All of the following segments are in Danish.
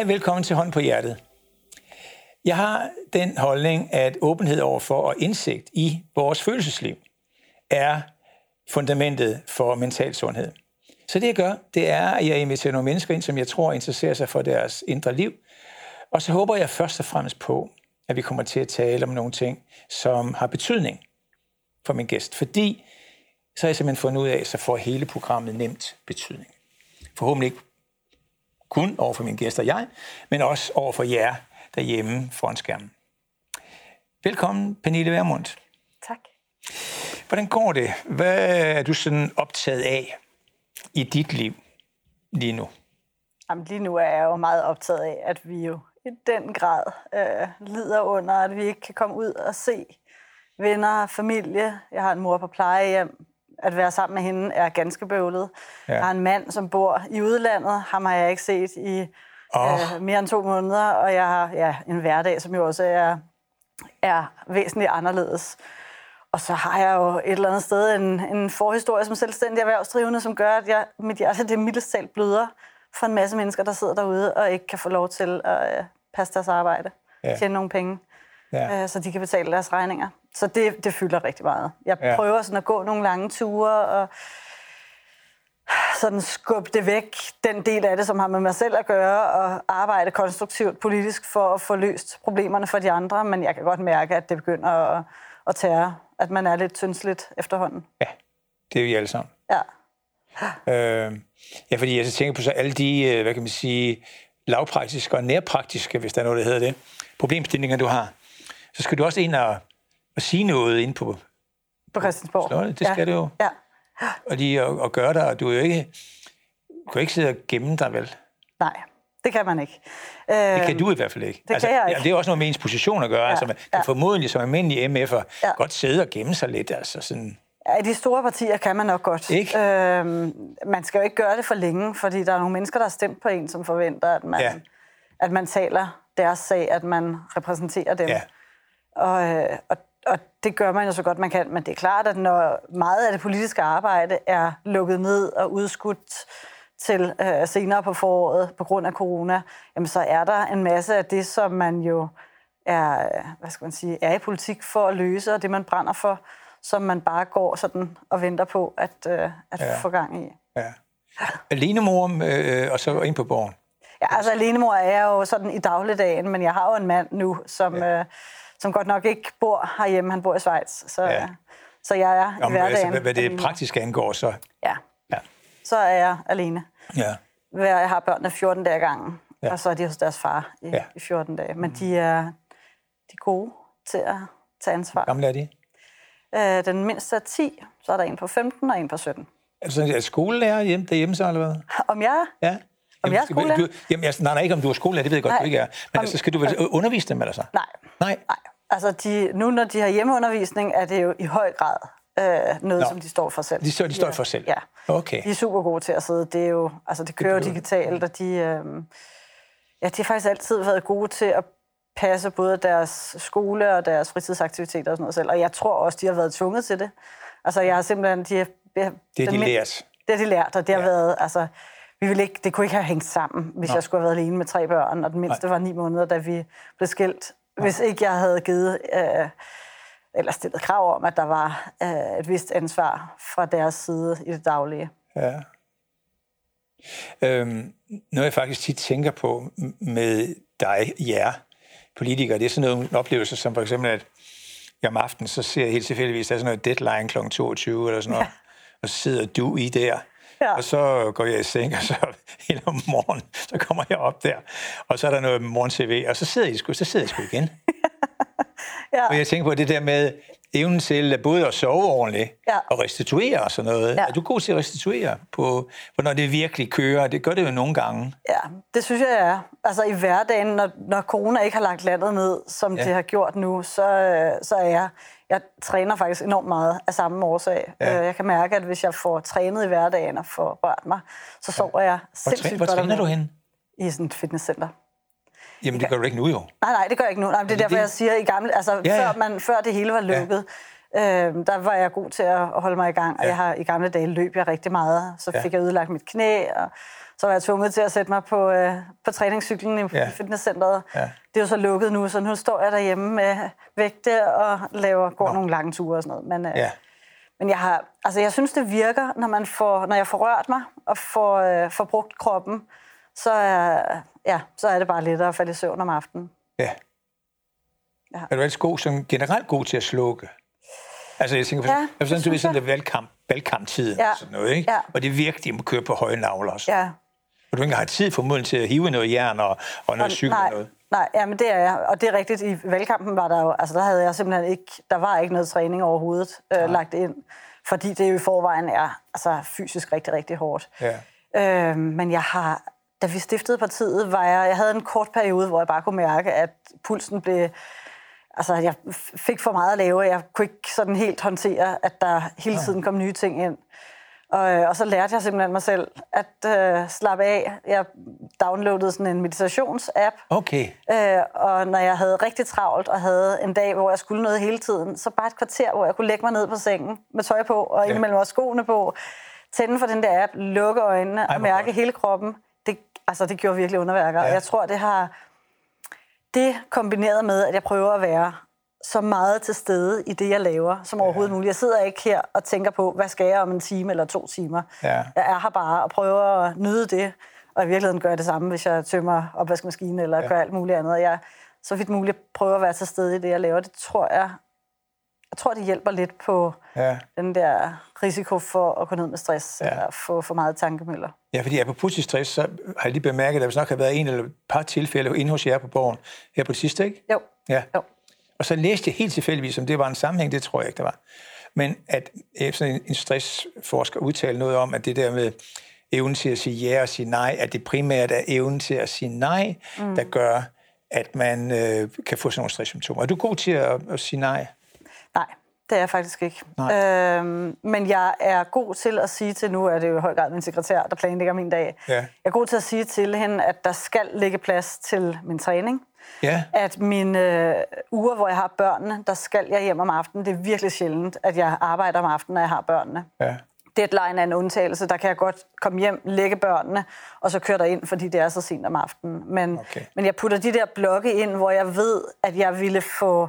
Hej, velkommen til Hånd på Hjertet. Jeg har den holdning, at åbenhed overfor og indsigt i vores følelsesliv er fundamentet for mental sundhed. Så det jeg gør, det er, at jeg inviterer nogle mennesker ind, som jeg tror interesserer sig for deres indre liv. Og så håber jeg først og fremmest på, at vi kommer til at tale om nogle ting, som har betydning for min gæst. Fordi så har jeg simpelthen fundet ud af, så får hele programmet nemt betydning. Forhåbentlig ikke kun over for mine gæster og jeg, men også over for jer derhjemme foran skærmen. Velkommen, Pernille Vermund. Tak. Hvordan går det? Hvad er du sådan optaget af i dit liv lige nu? Jamen, lige nu er jeg jo meget optaget af, at vi jo i den grad øh, lider under, at vi ikke kan komme ud og se venner, familie. Jeg har en mor på plejehjem. At være sammen med hende er ganske bøvlet. Ja. Jeg har en mand, som bor i udlandet. Ham har jeg ikke set i oh. øh, mere end to måneder. Og jeg har ja, en hverdag, som jo også er, er væsentligt anderledes. Og så har jeg jo et eller andet sted en, en forhistorie som selvstændig erhvervsdrivende, som gør, at jeg, mit hjerte det mildest talt bløder for en masse mennesker, der sidder derude og ikke kan få lov til at øh, passe deres arbejde, ja. tjene nogle penge, ja. øh, så de kan betale deres regninger. Så det, det fylder rigtig meget. Jeg ja. prøver sådan at gå nogle lange ture og sådan skubbe det væk, den del af det, som har med mig selv at gøre, og arbejde konstruktivt politisk for at få løst problemerne for de andre, men jeg kan godt mærke, at det begynder at, at tære, at man er lidt tyndsligt efterhånden. Ja, det er vi alle sammen. Ja. Øh, ja, fordi jeg så tænker på så alle de, øh, hvad kan man sige, lavpraktiske og nærpraktiske, hvis der er noget, der hedder det, problemstillinger, du har. Så skal du også ind og, og sige noget ind på, på Christiansborg. Slottet. Det skal ja. du jo. Ja. Og lige at, at gøre dig, du er jo ikke, du kan ikke sidde og gemme dig, vel? Nej, det kan man ikke. Det kan du i hvert fald ikke. Det altså, kan jeg ikke. Det er også noget med ens position at gøre. Ja. Altså, man kan ja. formodentlig som almindelig MF'er ja. godt sidde og gemme sig lidt. Altså sådan. Ja, i de store partier kan man nok godt. Ikke? Øhm, man skal jo ikke gøre det for længe, fordi der er nogle mennesker, der har stemt på en, som forventer, at man, ja. at man taler deres sag, at man repræsenterer dem. Ja. Og, øh, og, og det gør man jo så godt, man kan. Men det er klart, at når meget af det politiske arbejde er lukket ned og udskudt til øh, senere på foråret på grund af corona, jamen så er der en masse af det, som man jo er, hvad skal man sige, er i politik for at løse, og det man brænder for, som man bare går sådan og venter på at, øh, at ja. få gang i. Ja. Alene mor, øh, og så ind på borgen? Ja, altså alenemor er jeg jo sådan i dagligdagen, men jeg har jo en mand nu, som, ja. øh, som godt nok ikke bor herhjemme. Han bor i Schweiz, så, ja. så jeg er Jamen, i hverdagen. Altså, hvad, det praktiske angår, så... Ja. ja. Så er jeg alene. Ja. Jeg har børnene 14 dage gangen, Ja. og så er de hos deres far i, Ja. i 14 dage. Men de er, de er gode til at tage ansvar. Gamle er de? Øh, den mindste er 10, så er der en på 15 og en på 17. Altså, er skolelærer hjemme, derhjemme så, eller hvad? Om jeg Ja. Om jeg er skal- skolelærer? Du, jamen, jeg, nej, nej, ikke om du er skolelærer, det ved jeg godt, Nej. du ikke er. Men Om- altså, skal du vel undervise dem, eller så? Nej, Nej. nej. Altså, de, nu når de har hjemmeundervisning, er det jo i høj grad øh, noget, Nå. som de står for selv. De står, de står for selv? Ja. Okay. De er super gode til at sidde. Det er jo, altså det kører jo behøver- digitalt, og de, øh, ja, de har faktisk altid været gode til at passe både deres skole og deres fritidsaktiviteter og sådan noget selv. Og jeg tror også, de har været tvunget til det. Altså jeg har simpelthen... De har, Det er de lært. Det har de lært, og det har Ja. ja. været... Altså, vi ville ikke, det kunne ikke have hængt sammen, hvis Nå. jeg skulle have været alene med tre børn, og den mindste var ni måneder, da vi blev skilt. Hvis ikke jeg havde givet... Øh, eller stillet krav om, at der var øh, et vist ansvar fra deres side i det daglige. Ja. Øhm, noget jeg faktisk tit tænker på med dig, jer politikere, det er sådan nogle oplevelser, som for eksempel, at jeg om aftenen, så ser jeg helt tilfældigvis, der er sådan noget deadline kl. 22 eller sådan noget, ja. og så sidder du i der, Ja. og så går jeg i seng, og så hele om morgenen, så kommer jeg op der, og så er der noget morgen-tv, og så sidder jeg sgu, så sidder jeg sgu igen. Ja. Og jeg tænker på det der med evnen til både at sove ordentligt Ja. og restituere og sådan noget. Ja. Er du god til at restituere på, hvornår det virkelig kører? Det gør det jo nogle gange. Ja, det synes jeg jeg er. Altså i hverdagen, når, når corona ikke har lagt landet ned, som Ja. ja. det har gjort nu, så, øh, så er jeg... Jeg træner faktisk enormt meget af samme årsag. Ja. Ja. Jeg kan mærke, at hvis jeg får trænet i hverdagen og får rørt mig, så sover jeg Hvor, sindssygt træ, hvor godt om træner du hen? I sådan et fitnesscenter. Jamen, det gør du ikke nu jo. Nej, nej, det gør jeg ikke nu. Nej, det er derfor, det? jeg siger i gamle... Altså, Ja, ja. Før, man, før det hele var lukket, ja. øh, der var jeg god til at at holde mig i gang. Og Ja. jeg har, i gamle dage løb jeg rigtig meget. Så Ja. fik jeg ødelagt mit knæ, og så var jeg tvunget til at sætte mig på, øh, på træningscyklen i ja. fitnesscenteret. Ja. Det er jo så lukket nu, så nu står jeg derhjemme med vægte og laver, går Nå. nogle lange ture og sådan noget. Men, øh, ja. men jeg, har, altså, jeg synes, det virker, når, man får, når jeg får rørt mig og får, øh, får brugt kroppen, så er, ja, så er det bare lettere at falde i søvn om aftenen. Ja. ja. Er du ellers god, som generelt god til at slukke? Altså, jeg tænker, for, ja, jeg sådan, du ved sådan, det valgkamp, valgkamptiden ja. og sådan noget, ikke? Ja. Og det er virkelig, at man kører på høje navler også. Ja. Og du ikke har tid formodentlig til at hive noget jern og, og noget cykel nej, noget. Nej, ja, men det er jeg. Og det er rigtigt. I valgkampen var der jo, altså der havde jeg simpelthen ikke, der var ikke noget træning overhovedet øh, lagt ind. Fordi det jo i forvejen er altså, fysisk rigtig, rigtig hårdt. Ja. Øh, men jeg har, da vi stiftede partiet, var jeg, jeg havde en kort periode, hvor jeg bare kunne mærke, at pulsen blev altså, jeg fik for meget at lave, jeg kunne ikke sådan helt håndtere, at der hele tiden kom nye ting ind. Og, øh, og så lærte jeg simpelthen mig selv at øh, slappe af. Jeg downloadede sådan en meditations-app. Okay. Øh, og når jeg havde rigtig travlt og havde en dag, hvor jeg skulle noget hele tiden, så bare et kvarter, hvor jeg kunne lægge mig ned på sengen med tøj på, og ja. indimellem også skoene på, tænde for den der app, lukke øjnene Ej, og mærke godt. hele kroppen. Altså, det gjorde virkelig underværker. Ja. Jeg tror, det har det kombineret med, at jeg prøver at være så meget til stede i det, jeg laver, som overhovedet muligt. Jeg sidder ikke her og tænker på, hvad skal jeg om en time eller to timer. Ja. Jeg er her bare og prøver at nyde det, og i virkeligheden gør jeg det samme, hvis jeg tømmer opvaskemaskinen eller ja. gør alt muligt andet. Jeg så vidt muligt prøver at være til stede i det, jeg laver. Det tror jeg, jeg tror, det hjælper lidt på ja. den der risiko for at gå ned med stress, ja. eller få for meget tankemøller. Ja, fordi på pludselig stress, så har jeg lige bemærket, at der nok har været en eller et par tilfælde inde hos jer på borgen her på det sidste, ikke? Jo. Ja. jo. Og så læste jeg helt tilfældigvis, om det var en sammenhæng, det tror jeg ikke, der var. Men at sådan en stressforsker udtalte noget om, at det der med evnen til at sige ja og sige nej, at det primært er evnen til at sige nej, mm. der gør, at man øh, kan få sådan nogle stresssymptomer. Er du god til at, at sige nej? Nej, det er jeg faktisk ikke. Øhm, men jeg er god til at sige til, nu er det jo i høj grad min sekretær, der planlægger min dag. Ja. Jeg er god til at sige til hende, at der skal ligge plads til min træning. Ja. At mine øh, uger, hvor jeg har børnene, der skal jeg hjem om aftenen. Det er virkelig sjældent, at jeg arbejder om aftenen, når jeg har børnene. Ja. Deadline er en undtagelse. Der kan jeg godt komme hjem, lægge børnene, og så køre der ind, fordi det er så sent om aftenen. Men, okay. men jeg putter de der blokke ind, hvor jeg ved, at jeg ville få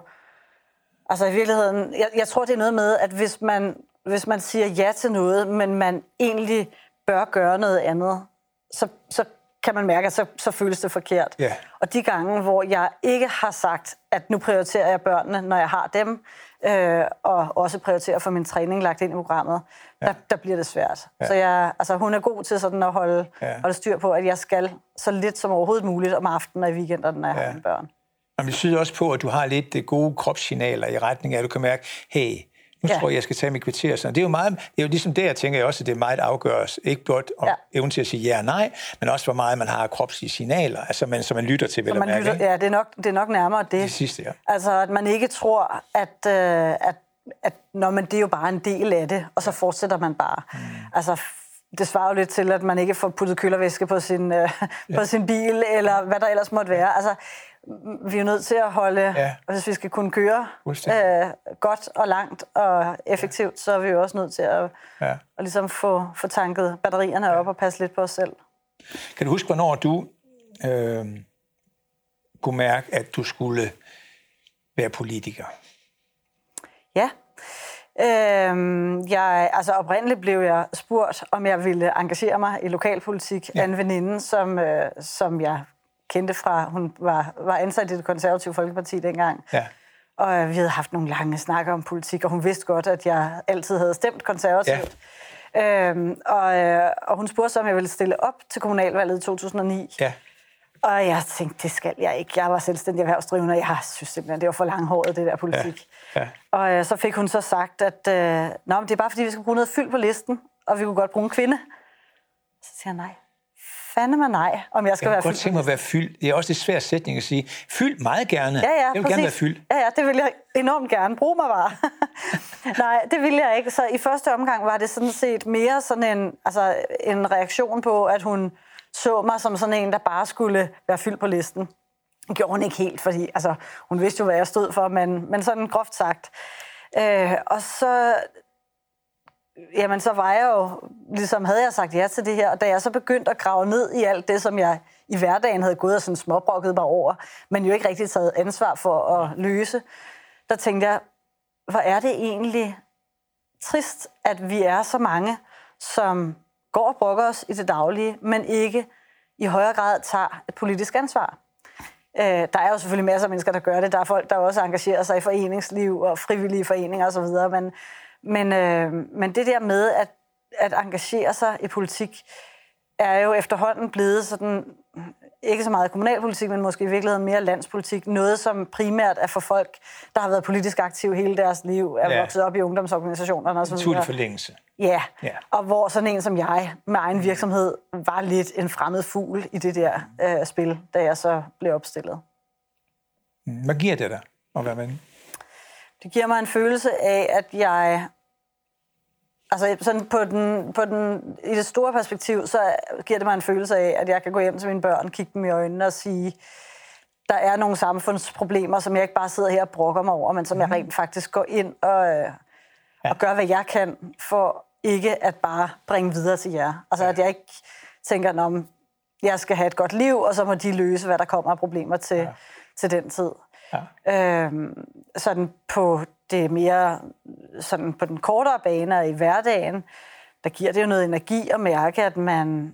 Altså i virkeligheden, jeg, jeg tror, det er noget med, at hvis man, hvis man siger ja til noget, men man egentlig bør gøre noget andet, så, så kan man mærke, at så, så føles det forkert. Yeah. Og de gange, hvor jeg ikke har sagt, at nu prioriterer jeg børnene, når jeg har dem, øh, og også prioriterer for min træning lagt ind i programmet, ja. der, der bliver det svært. Ja. Så jeg, altså, hun er god til sådan at holde, ja. holde styr på, at jeg skal så lidt som overhovedet muligt om aftenen og i weekenderne, når jeg ja. har mine børn. Men vi synes også på, at du har lidt det gode kropssignaler i retning af, at du kan mærke, hey, nu ja. tror jeg, jeg skal tage mit kvarter. Så det er jo meget, det er jo ligesom det, jeg tænker også, at det er meget afgøres. Ikke blot om ja. evnen til at sige ja og nej, men også hvor meget man har kropslige signaler, altså man, så man lytter til, hvad man mærke. Lytter, ja, det er, nok, det er nok nærmere det. Det sidste, ja. Altså, at man ikke tror, at, øh, at, at når man, det er jo bare en del af det, og så fortsætter man bare. Mm. Altså, det svarer jo lidt til, at man ikke får puttet kølervæske på sin, øh, ja. på sin bil, eller hvad der ellers måtte være. Altså, vi er nødt til at holde, ja. hvis vi skal kunne køre øh, godt og langt og effektivt, så er vi jo også nødt til at, ja. at ligesom få, få tanket batterierne op og passe lidt på os selv. Kan du huske, hvornår du øh, kunne mærke, at du skulle være politiker? Ja. Øh, jeg, altså oprindeligt blev jeg spurgt, om jeg ville engagere mig i lokalpolitik ja. af en veninde, som, øh, som jeg kendte fra, hun var, var ansat i det konservative Folkeparti dengang. Ja. Og øh, vi havde haft nogle lange snakker om politik, og hun vidste godt, at jeg altid havde stemt konservativt. Ja. Øhm, og, øh, og hun spurgte så, om jeg ville stille op til kommunalvalget i 2009. Ja. Og jeg tænkte, det skal jeg ikke. Jeg var selvstændig erhvervsdrivende, og jeg synes simpelthen, det var for langhåret, det der politik. Ja. Ja. Og øh, så fik hun så sagt, at øh, Nå, men det er bare, fordi vi skal bruge noget fyld på listen, og vi kunne godt bruge en kvinde. Så siger jeg, nej, fandeme nej, om jeg skal jeg være fyldt. Jeg godt tænke mig at være fyldt. Det er også en svær sætning at sige. Fyld meget gerne. Ja, ja, jeg vil præcis. gerne være fyldt. Ja, ja, det vil jeg enormt gerne. Brug mig bare. nej, det vil jeg ikke. Så i første omgang var det sådan set mere sådan en, altså, en reaktion på, at hun så mig som sådan en, der bare skulle være fyldt på listen. Det gjorde hun ikke helt, fordi altså, hun vidste jo, hvad jeg stod for, men, men sådan groft sagt. Øh, og så jamen så var jeg jo, ligesom havde jeg sagt ja til det her, og da jeg så begyndte at grave ned i alt det, som jeg i hverdagen havde gået og sådan småbrokket mig over, men jo ikke rigtig taget ansvar for at løse, der tænkte jeg, hvor er det egentlig trist, at vi er så mange, som går og brokker os i det daglige, men ikke i højere grad tager et politisk ansvar. Øh, der er jo selvfølgelig masser af mennesker, der gør det. Der er folk, der også engagerer sig i foreningsliv og frivillige foreninger osv., men, men, øh, men det der med at, at engagere sig i politik, er jo efterhånden blevet sådan ikke så meget kommunalpolitik, men måske i virkeligheden mere landspolitik. Noget, som primært er for folk, der har været politisk aktive hele deres liv, er ja. vokset op i ungdomsorganisationerne og så videre. forlængelse. Ja. ja, og hvor sådan en som jeg med egen virksomhed var lidt en fremmed fugl i det der øh, spil, da jeg så blev opstillet. Hvad giver det dig at være med? Det giver mig en følelse af, at jeg Altså sådan på den, på den, i det store perspektiv, så giver det mig en følelse af, at jeg kan gå hjem til mine børn, kigge dem i øjnene og sige, der er nogle samfundsproblemer, som jeg ikke bare sidder her og brokker mig over, men som mm. jeg mhm. rent faktisk går ind og, øh, ja. og gør, hvad jeg kan, for ikke at bare bringe videre til jer. Altså ja. at jeg ikke tænker, om jeg skal have et godt liv, og så må de løse, hvad der kommer af problemer til, ja. til den tid. Ja. Øhm, sådan på det mere sådan på den kortere bane og i hverdagen, der giver det jo noget energi at mærke, at man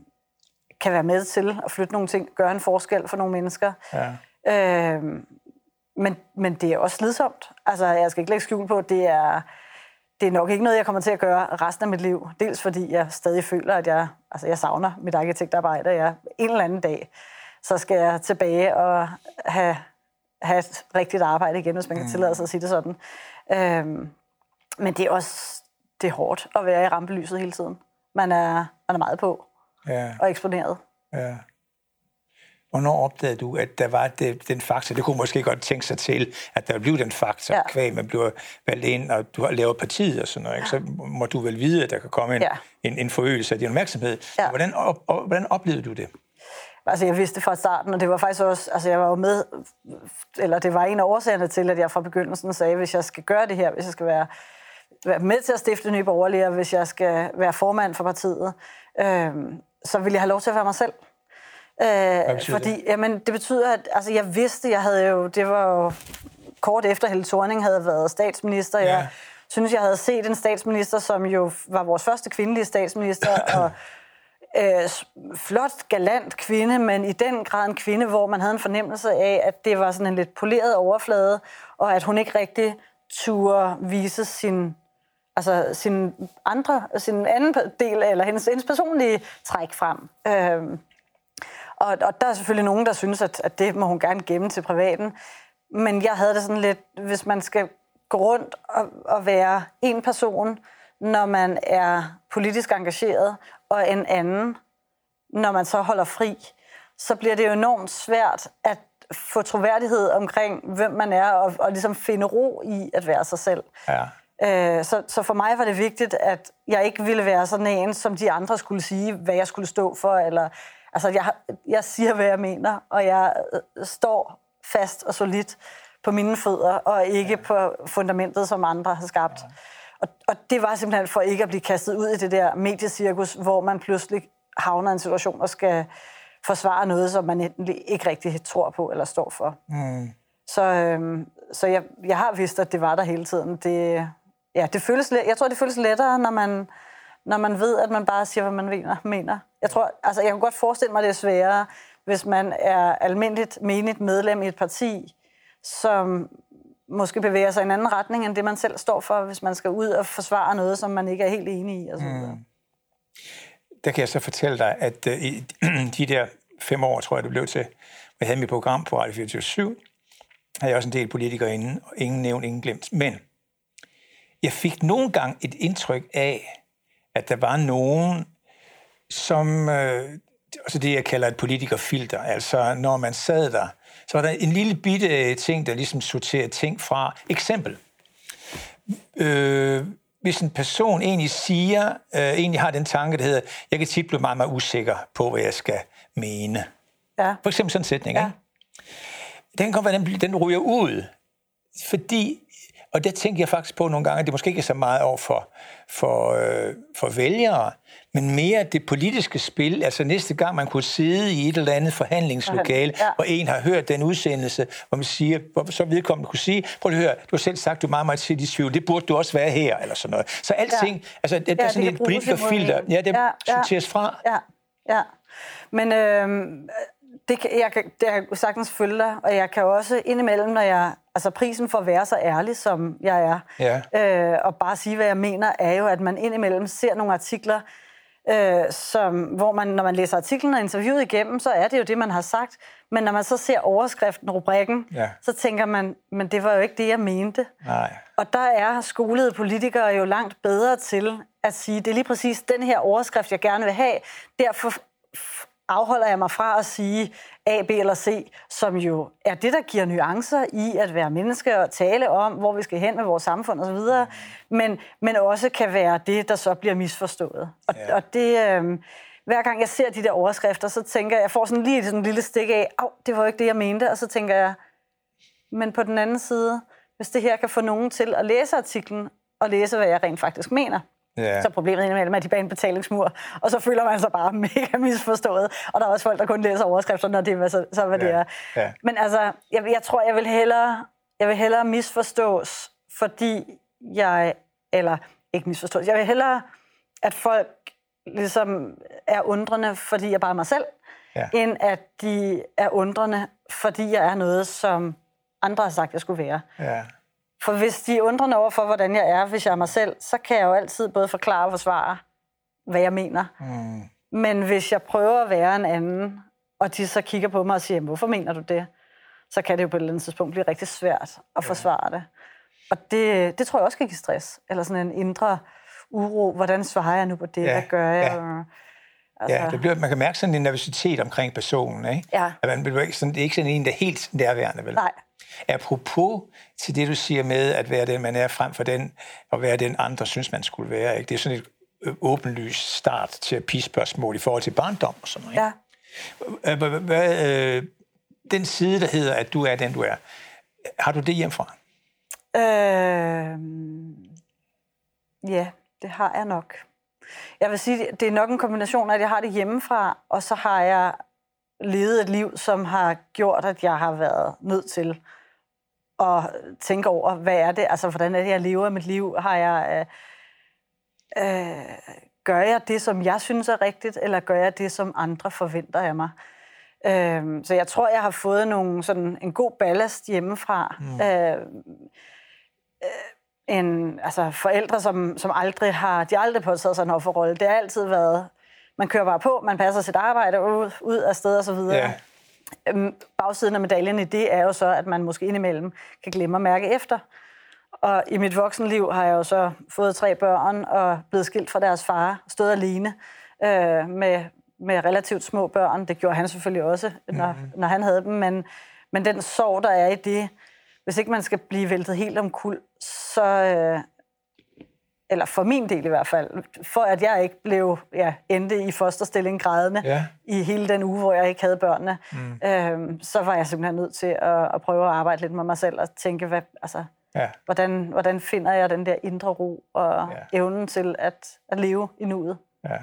kan være med til at flytte nogle ting, gøre en forskel for nogle mennesker. Ja. Øhm, men, men det er også slidsomt. Altså, jeg skal ikke lægge skjul på, det er, det er nok ikke noget, jeg kommer til at gøre resten af mit liv. Dels fordi jeg stadig føler, at jeg, altså jeg savner mit arkitektarbejde. Jeg, en eller anden dag, så skal jeg tilbage og have, have et rigtigt arbejde igen, hvis man kan mm. tillade sig at sige det sådan. Øhm, men det er også det er hårdt at være i rampelyset hele tiden. Man er, man er meget på ja. og eksponeret. Ja. Hvornår opdagede du, at der var det, den faktor? Det kunne måske godt tænke sig til, at der blev den faktor, ja. kvæg man bliver valgt ind, og du har lavet partiet og sådan noget, ikke? så må du vel vide, at der kan komme en, ja. en, en forøgelse af din opmærksomhed. Ja. Hvordan, op, hvordan oplevede du det? Altså, jeg vidste fra starten, og det var faktisk også, altså jeg var jo med, eller det var en af årsagerne til, at jeg fra begyndelsen sagde, hvis jeg skal gøre det her, hvis jeg skal være, være med til at stifte Nye Borgerlige, hvis jeg skal være formand for partiet, øh, så vil jeg have lov til at være mig selv. Øh, fordi, det? jamen, det betyder, at altså, jeg vidste, jeg havde jo, det var jo kort efter Helle Thorning havde været statsminister. Ja. Jeg synes, jeg havde set en statsminister, som jo var vores første kvindelige statsminister, og øh, flot, galant kvinde, men i den grad en kvinde, hvor man havde en fornemmelse af, at det var sådan en lidt poleret overflade, og at hun ikke rigtig turde vise sin altså sin andre, sin anden del, eller hendes, hendes personlige træk frem. Øhm, og, og der er selvfølgelig nogen, der synes, at, at det må hun gerne gemme til privaten. Men jeg havde det sådan lidt, hvis man skal gå rundt og, og være en person, når man er politisk engageret, og en anden, når man så holder fri, så bliver det jo enormt svært at få troværdighed omkring, hvem man er, og, og ligesom finde ro i at være sig selv. Ja. Øh, så, så for mig var det vigtigt, at jeg ikke ville være sådan en, som de andre skulle sige, hvad jeg skulle stå for, eller altså jeg, jeg siger, hvad jeg mener, og jeg øh, står fast og solidt på mine fødder, og ikke ja. på fundamentet, som andre har skabt. Ja. Og, og det var simpelthen for ikke at blive kastet ud i det der mediecirkus, hvor man pludselig havner i en situation og skal forsvare noget, som man ikke rigtig tror på eller står for. Mm. Så, øhm, så jeg, jeg har vidst, at det var der hele tiden. Det, ja, det føles, jeg tror, det føles lettere, når man, når man ved, at man bare siger, hvad man mener. Jeg tror, altså, jeg kan godt forestille mig, at det er sværere, hvis man er almindeligt menigt medlem i et parti, som måske bevæger sig i en anden retning, end det man selv står for, hvis man skal ud og forsvare noget, som man ikke er helt enig i. Og så mm. Der kan jeg så fortælle dig, at uh, i de der fem år, tror jeg, det blev til, hvor jeg havde mit program på Radio 24 havde jeg også en del politikere inden, og ingen nævnt, ingen glemt. Men jeg fik nogle gange et indtryk af, at der var nogen, som, øh, altså det jeg kalder et politikerfilter, altså når man sad der, så var der en lille bitte ting, der ligesom sorterede ting fra. Eksempel. Øh, hvis en person egentlig siger, øh, egentlig har den tanke, der hedder, jeg kan tit blive meget, meget usikker på, hvad jeg skal mene. Ja. For eksempel sådan en sætning, ja. ikke? Den, kommer, den, den ryger ud, fordi, Og det tænker jeg faktisk på nogle gange, at det måske ikke er så meget over for, for, øh, for vælgere, men mere det politiske spil. Altså næste gang man kunne sidde i et eller andet forhandlingslokale, ja. hvor en har hørt den udsendelse, hvor man siger, hvor så vedkommende kunne sige, prøv at høre, du har selv sagt, du er meget, meget til de tvivl, det burde du også være her, eller sådan noget. Så alting, ja. altså det, ja, det er sådan et politikerfilter, ja, det ja, sorteres fra. Ja, ja. Men øh, det kan, jeg, det kan jeg sagtens følge dig, og jeg kan også indimellem, når jeg... Altså prisen for at være så ærlig, som jeg er, ja. øh, og bare sige, hvad jeg mener, er jo, at man indimellem ser nogle artikler, øh, som, hvor man, når man læser artiklen og interviewet igennem, så er det jo det, man har sagt. Men når man så ser overskriften, rubrikken, ja. så tænker man, men det var jo ikke det, jeg mente. Nej. Og der er skolede politikere jo langt bedre til at sige, det er lige præcis den her overskrift, jeg gerne vil have. Derfor afholder jeg mig fra at sige A, B eller C, som jo er det, der giver nuancer i at være menneske og tale om, hvor vi skal hen med vores samfund osv., men, men også kan være det, der så bliver misforstået. Og, ja. og det, øh, hver gang jeg ser de der overskrifter, så tænker jeg, jeg får sådan lige sådan en lille stik af, at det var ikke det, jeg mente, og så tænker jeg, men på den anden side, hvis det her kan få nogen til at læse artiklen og læse, hvad jeg rent faktisk mener, Ja. Så problemet indimellem er, at de bag en betalingsmur, og så føler man sig bare mega misforstået. Og der er også folk, der kun læser overskrifter, når det er, så, så hvad ja. det er. Ja. Men altså, jeg, jeg tror, jeg vil hellere, jeg vil hellere misforstås, fordi jeg, eller ikke misforstås, jeg vil hellere, at folk ligesom er undrende, fordi jeg bare er mig selv, ja. end at de er undrende, fordi jeg er noget, som andre har sagt, jeg skulle være. Ja. For hvis de er undrende over for, hvordan jeg er, hvis jeg er mig selv, så kan jeg jo altid både forklare og forsvare, hvad jeg mener. Mm. Men hvis jeg prøver at være en anden, og de så kigger på mig og siger, hvorfor mener du det? Så kan det jo på et eller andet tidspunkt blive rigtig svært at forsvare det. Og det, det tror jeg også kan give stress. Eller sådan en indre uro. Hvordan svarer jeg nu på det? Ja, Hvad gør jeg? Ja. Altså... Ja, det bliver, man kan mærke sådan en nervøsitet omkring personen. Ikke? Ja. At man bliver ikke sådan, det er ikke sådan en, der er helt nærværende. Vel? Nej. Apropos til det, du siger med at være den, man er, frem for den, og være den andre synes, man skulle være. Ikke? Det er sådan et øh, åbenlyst start til spørgsmål i forhold til barndom og sådan noget. Ja. Hvad, øh, den side, der hedder, at du er den, du er, har du det hjemmefra? Øh, ja, det har jeg nok. Jeg vil sige, det er nok en kombination af, at jeg har det hjemmefra, og så har jeg levet et liv, som har gjort, at jeg har været nødt til at tænke over, hvad er det, altså hvordan er det, jeg lever mit liv? Har jeg, øh, øh, gør jeg det, som jeg synes er rigtigt, eller gør jeg det, som andre forventer af mig? Øh, så jeg tror, jeg har fået nogle, sådan, en god ballast hjemmefra. Mm. Øh, øh, en, altså forældre, som, som aldrig har, de aldrig påtaget sig en offerrolle. Det har altid været, man kører bare på, man passer sit arbejde ud, ud af sted og så videre. Ja. Øhm, bagsiden af medaljen i det er jo så, at man måske indimellem kan glemme at mærke efter. Og i mit voksenliv har jeg jo så fået tre børn og blevet skilt fra deres far, stået alene øh, med, med relativt små børn. Det gjorde han selvfølgelig også, når, mm-hmm. når han havde dem. Men, men den sorg, der er i det, hvis ikke man skal blive væltet helt omkuld, så, øh, eller for min del i hvert fald, for at jeg ikke blev ja, endte i fosterstilling grædende ja. i hele den uge, hvor jeg ikke havde børnene, mm. øhm, så var jeg simpelthen nødt til at, at prøve at arbejde lidt med mig selv og tænke, hvad, altså, ja. hvordan, hvordan finder jeg den der indre ro og ja. evnen til at, at leve i nuet. Ja.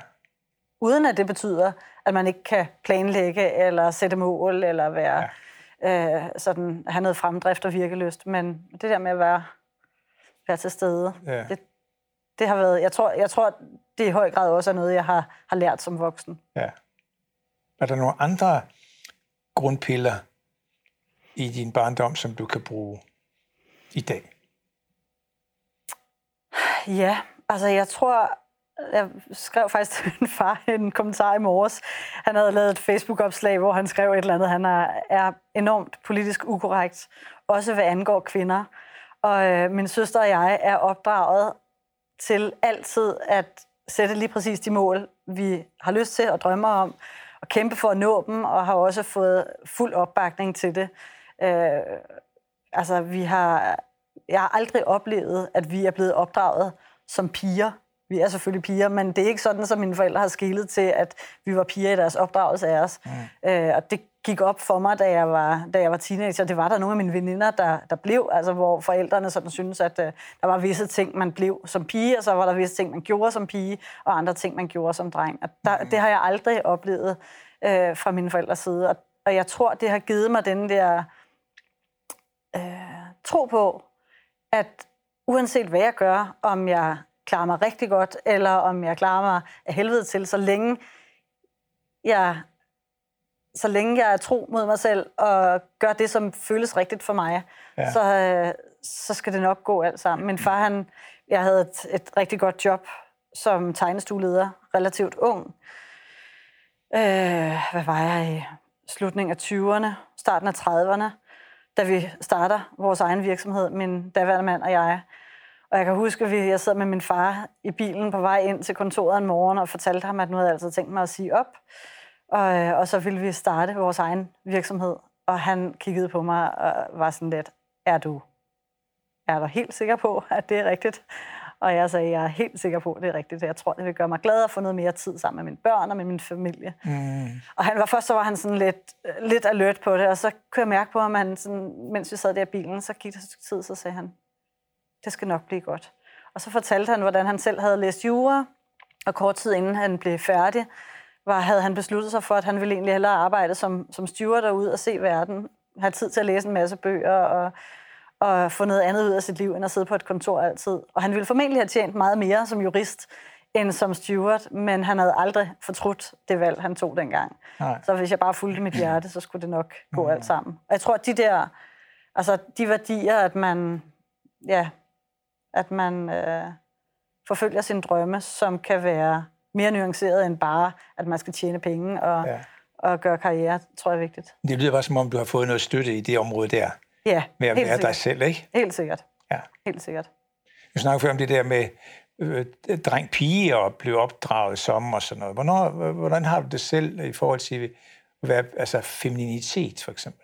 Uden at det betyder, at man ikke kan planlægge eller sætte mål eller være ja. øh, sådan, have noget fremdrift og virkeløst, men det der med at være, være til stede, ja. det, det har været, jeg tror, jeg tror, det i høj grad også er noget, jeg har, har lært som voksen. Ja. Er der nogle andre grundpiller i din barndom, som du kan bruge i dag? Ja, altså jeg tror, jeg skrev faktisk til min far en kommentar i morges. Han havde lavet et Facebook-opslag, hvor han skrev et eller andet. Han er, er enormt politisk ukorrekt, også hvad angår kvinder. Og øh, min søster og jeg er opdraget til altid at sætte lige præcis de mål, vi har lyst til og drømmer om, og kæmpe for at nå dem, og har også fået fuld opbakning til det. Øh, altså, vi har, jeg har aldrig oplevet, at vi er blevet opdraget som piger vi er selvfølgelig piger, men det er ikke sådan, som mine forældre har skilet til, at vi var piger i deres opdragelse af os. Mm. Øh, og det gik op for mig, da jeg var, da jeg var teenager. Det var der nogle af mine veninder, der, der blev, altså hvor forældrene sådan synes, at uh, der var visse ting, man blev som pige, og så var der visse ting, man gjorde som pige, og andre ting, man gjorde som dreng. Og der, mm. det har jeg aldrig oplevet uh, fra mine forældres side. Og, og jeg tror, det har givet mig den der uh, tro på, at uanset hvad jeg gør, om jeg klarer mig rigtig godt, eller om jeg klarer mig af helvede til, så længe jeg, så længe jeg er tro mod mig selv og gør det, som føles rigtigt for mig, ja. så, så skal det nok gå alt sammen. Min far, han, jeg havde et, et rigtig godt job som tegnestueleder, relativt ung. Øh, hvad var jeg i slutningen af 20'erne, starten af 30'erne, da vi starter vores egen virksomhed, min daværende mand og jeg. Og jeg kan huske, at jeg sad med min far i bilen på vej ind til kontoret en morgen og fortalte ham, at nu havde jeg altid tænkt mig at sige op. Og, øh, og så ville vi starte vores egen virksomhed. Og han kiggede på mig og var sådan lidt, er du, er du helt sikker på, at det er rigtigt? Og jeg sagde, jeg er helt sikker på, at det er rigtigt. Jeg tror, det vil gøre mig glad at få noget mere tid sammen med mine børn og med min familie. Mm. Og han var først, så var han sådan lidt, lidt alert på det, og så kunne jeg mærke på ham, han sådan, mens vi sad der i bilen, så gik der tid, så sagde han, det skal nok blive godt. Og så fortalte han, hvordan han selv havde læst jura, og kort tid inden han blev færdig, var, havde han besluttet sig for, at han ville egentlig hellere arbejde som, som steward derude og se verden, have tid til at læse en masse bøger og, og få noget andet ud af sit liv, end at sidde på et kontor altid. Og han ville formentlig have tjent meget mere som jurist, end som steward, men han havde aldrig fortrudt det valg, han tog dengang. Nej. Så hvis jeg bare fulgte mit hjerte, så skulle det nok gå alt sammen. Og jeg tror, at de der, altså de værdier, at man, ja, at man øh, forfølger sine drømme, som kan være mere nuanceret end bare, at man skal tjene penge og, ja. og gøre karriere, tror jeg er vigtigt. Det lyder bare som om, du har fået noget støtte i det område der. Ja, Med at være sikkert. dig selv, ikke? Helt sikkert. Ja. Helt sikkert. Vi snakker før om det der med øh, dreng-pige og blive opdraget som og sådan noget. Hvornår, hvordan har du det selv i forhold til hvad, altså femininitet, for eksempel?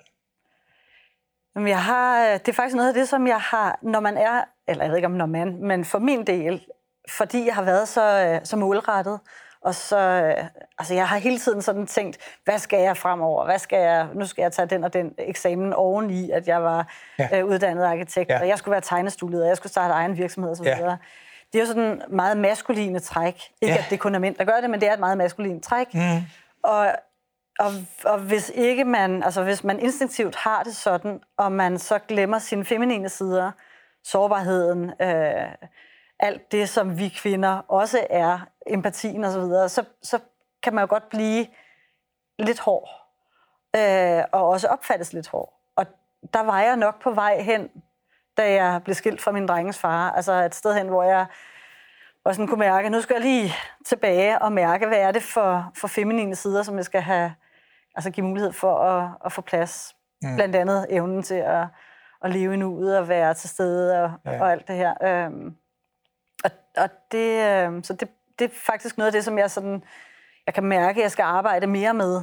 Jamen, jeg har, øh, det er faktisk noget af det, som jeg har, når man er, eller jeg ved ikke om når man, men for min del, fordi jeg har været så, øh, så målrettet, og så, øh, altså jeg har hele tiden sådan tænkt, hvad skal jeg fremover? Hvad skal jeg, nu skal jeg tage den og den eksamen oveni, at jeg var ja. øh, uddannet arkitekt, ja. og jeg skulle være tegnestueleder, og jeg skulle starte egen virksomhed osv. Ja. Det er jo sådan meget maskuline træk. Ikke ja. at det kun er mænd, der gør det, men det er et meget maskulint træk. Mm. Og og, og hvis ikke man, altså hvis man instinktivt har det sådan, og man så glemmer sine feminine sider, sårbarheden, øh, alt det, som vi kvinder også er, empatien osv., så, videre, så, så kan man jo godt blive lidt hård, øh, og også opfattes lidt hård. Og der var jeg nok på vej hen, da jeg blev skilt fra min drenges far. Altså et sted hen, hvor jeg og sådan kunne mærke, at nu skal jeg lige tilbage og mærke, hvad er det for, for feminine sider, som jeg skal have, altså give mulighed for at, at få plads. Mm. Blandt andet evnen til at, at leve i nuet og være til stede og, ja. og alt det her. Øhm, og, og det, øhm, så det, det er faktisk noget af det, som jeg sådan, jeg kan mærke, at jeg skal arbejde mere med,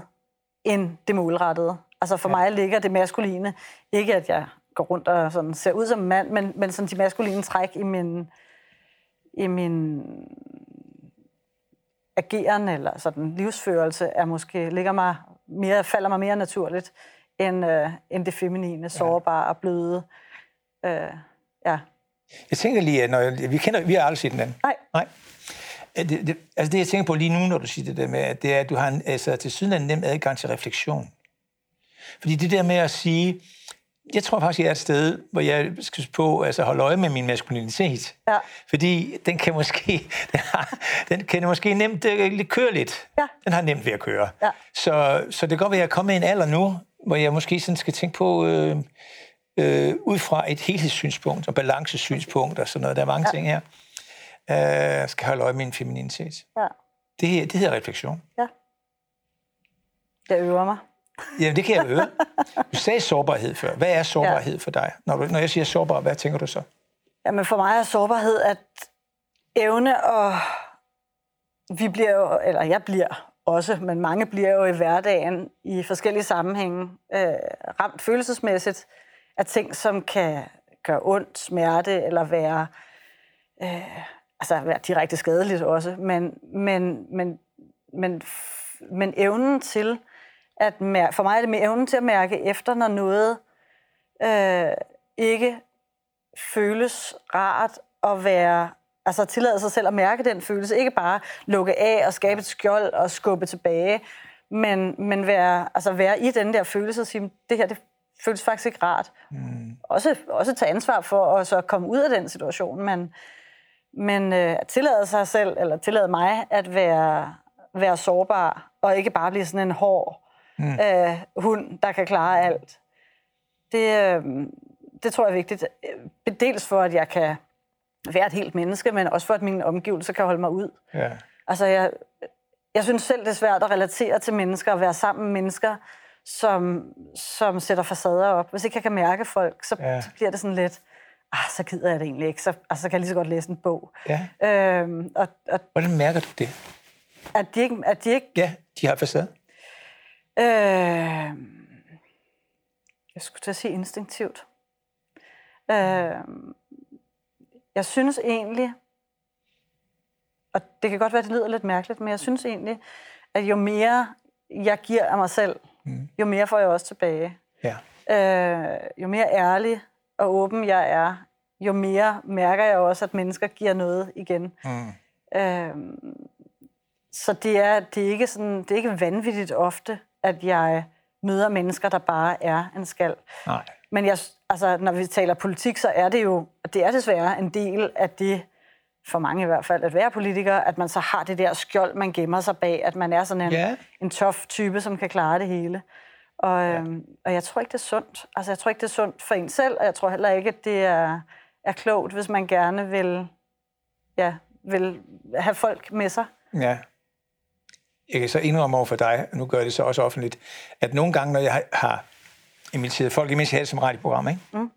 end det målrettede. Altså for ja. mig ligger det maskuline, ikke at jeg går rundt og sådan ser ud som mand, men, men sådan de maskuline træk i min, i min ageren eller sådan livsførelse er måske ligger mig mere, falder mig mere naturligt end, øh, end det feminine, sårbare og bløde. Øh, ja. Jeg tænker lige, at når jeg, vi, kender, vi har aldrig set den anden. Nej. Nej. Det, det, altså det, jeg tænker på lige nu, når du siger det der med, at det er, at du har en, altså, til syden en nem adgang til refleksion. Fordi det der med at sige, jeg tror faktisk, jeg er et sted, hvor jeg skal på altså holde øje med min maskulinitet. Ja. Fordi den kan måske, den, har, den kan måske nemt lidt køre lidt. Ja. Den har nemt ved at køre. Ja. Så, så det kan godt være, at jeg er kommet i en alder nu, hvor jeg måske sådan skal tænke på, øh, øh, ud fra et helhedssynspunkt og balancesynspunkt og sådan noget. Der er mange ja. ting her. Jeg øh, skal holde øje med min femininitet. Ja. Det, det hedder refleksion. Ja. Det øver mig. Jamen, det kan jeg høre. Du sagde sårbarhed før. Hvad er sårbarhed ja. for dig? Når, når jeg siger sårbar, hvad tænker du så? Jamen, for mig er sårbarhed at evne og vi bliver jo, eller jeg bliver også, men mange bliver jo i hverdagen i forskellige sammenhænge øh, ramt følelsesmæssigt af ting, som kan gøre ondt, smerte eller være øh, altså være direkte skadeligt også, men, men, men, men, men evnen til at mærke, for mig er det med evnen til at mærke efter, når noget øh, ikke føles rart at være, altså tillade sig selv at mærke den følelse, ikke bare lukke af og skabe et skjold og skubbe tilbage, men, men være, altså være i den der følelse og sige, det her, det føles faktisk ikke rart. Mm. Også, også tage ansvar for at så komme ud af den situation, men, men øh, tillade sig selv, eller tillade mig at være, være sårbar, og ikke bare blive sådan en hård mm. øh, hund, der kan klare alt. Det, øh, det tror jeg er vigtigt. Dels for, at jeg kan være et helt menneske, men også for, at mine omgivelser kan holde mig ud. Ja. Altså, jeg, jeg synes selv, det er svært at relatere til mennesker og være sammen med mennesker, som, som sætter facader op. Hvis ikke jeg kan mærke folk, så, ja. så bliver det sådan lidt, ah, så gider jeg det egentlig ikke. Så, altså, så kan jeg lige så godt læse en bog. Ja. Øhm, og, og, Hvordan mærker du det? At de ikke... At de ikke ja, de har facade. Øh, jeg skulle til at sige instinktivt. Øh, jeg synes egentlig, og det kan godt være, det lyder lidt mærkeligt, men jeg synes egentlig, at jo mere jeg giver af mig selv, mm. jo mere får jeg også tilbage. Ja. Øh, jo mere ærlig og åben jeg er, jo mere mærker jeg også, at mennesker giver noget igen. Mm. Øh, så det er, det, er ikke sådan, det er ikke vanvittigt ofte, at jeg møder mennesker, der bare er en skal. Nej. Men jeg, altså, når vi taler politik, så er det jo, det er desværre en del af det, for mange i hvert fald, at være politiker, at man så har det der skjold, man gemmer sig bag, at man er sådan en, yeah. en tof type, som kan klare det hele. Og, ja. øhm, og jeg tror ikke, det er sundt. Altså, jeg tror ikke, det er sundt for en selv, og jeg tror heller ikke, at det er, er klogt, hvis man gerne vil, ja, vil have folk med sig. Ja. Jeg kan så indrømme over for dig, og nu gør jeg det så også offentligt, at nogle gange, når jeg har inviteret folk, imens jeg havde som radioprogram, ikke? Mm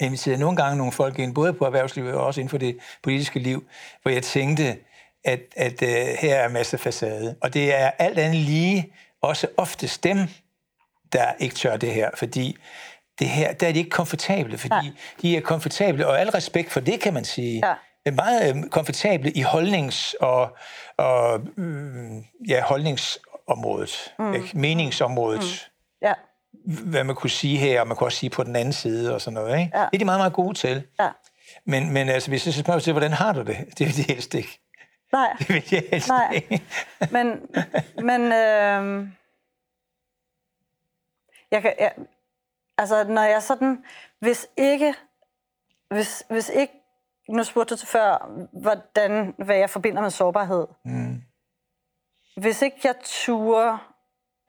inviteret nogle gange nogle folk ind, både på erhvervslivet og også inden for det politiske liv, hvor jeg tænkte, at, at uh, her er masser af facade. Og det er alt andet lige også ofte dem, der ikke tør det her, fordi det her, der er de ikke komfortable, fordi ja. de er komfortable, og al respekt for det, kan man sige, ja. Er meget øh, komfortable i holdnings- og, og mm, ja, holdningsområdet, mm. ikke? meningsområdet. Mm. Ja hvad man kunne sige her, og man kunne også sige på den anden side og sådan noget. Ikke? Ja. Det er de meget, meget gode til. Ja. Men, men altså, hvis jeg spørger til, hvordan har du det? Det vil de helst ikke. Nej. Det vil jeg helst Nej. ikke. men, men øh, jeg kan, jeg, altså, når jeg sådan, hvis ikke, hvis, hvis ikke, nu spurgte du til før, hvordan, hvad jeg forbinder med sårbarhed. Mm. Hvis ikke jeg turde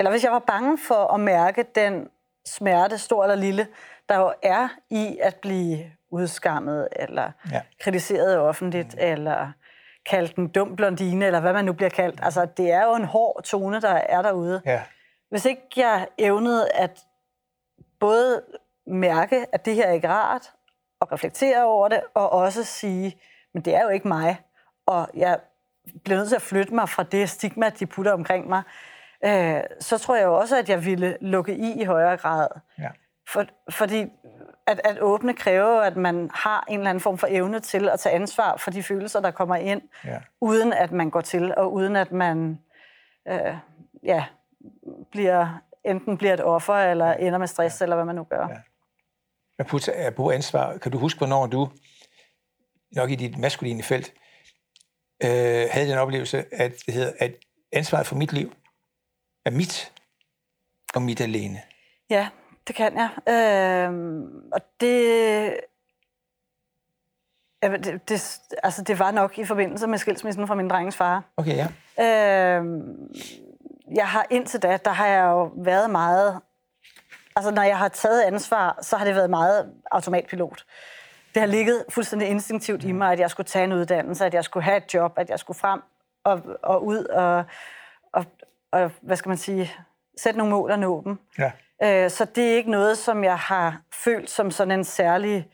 eller hvis jeg var bange for at mærke den smerte, stor eller lille, der jo er i at blive udskammet, eller ja. kritiseret offentligt, mm. eller kaldt en dum blondine, eller hvad man nu bliver kaldt. Altså, det er jo en hård tone, der er derude. Ja. Hvis ikke jeg evnede at både mærke, at det her er ikke rart, og reflektere over det, og også sige, men det er jo ikke mig, og jeg bliver nødt til at flytte mig fra det stigma, de putter omkring mig, øh, så tror jeg jo også, at jeg ville lukke i i højere grad. Ja. For, fordi at, at åbne kræver, at man har en eller anden form for evne til at tage ansvar for de følelser, der kommer ind, ja. uden at man går til, og uden at man øh, ja, bliver, enten bliver et offer, eller ender med stress, ja. eller hvad man nu gør. Ja. At bruge ansvar, kan du huske, hvornår du, nok i dit maskuline felt, øh, havde den oplevelse, at, det hedder, at ansvaret for mit liv, er mit og mit alene. Ja, det kan jeg. Øh, og det, ja, det, det, altså det var nok i forbindelse med skilsmissen fra min drengens far. Okay, ja. Øh, jeg har indtil da, der har jeg jo været meget... Altså, når jeg har taget ansvar, så har det været meget automatpilot. Det har ligget fuldstændig instinktivt i mig, at jeg skulle tage en uddannelse, at jeg skulle have et job, at jeg skulle frem og, og ud og, og, og, hvad skal man sige, sætte nogle mål og nå dem. Ja. Øh, så det er ikke noget, som jeg har følt som sådan en særlig...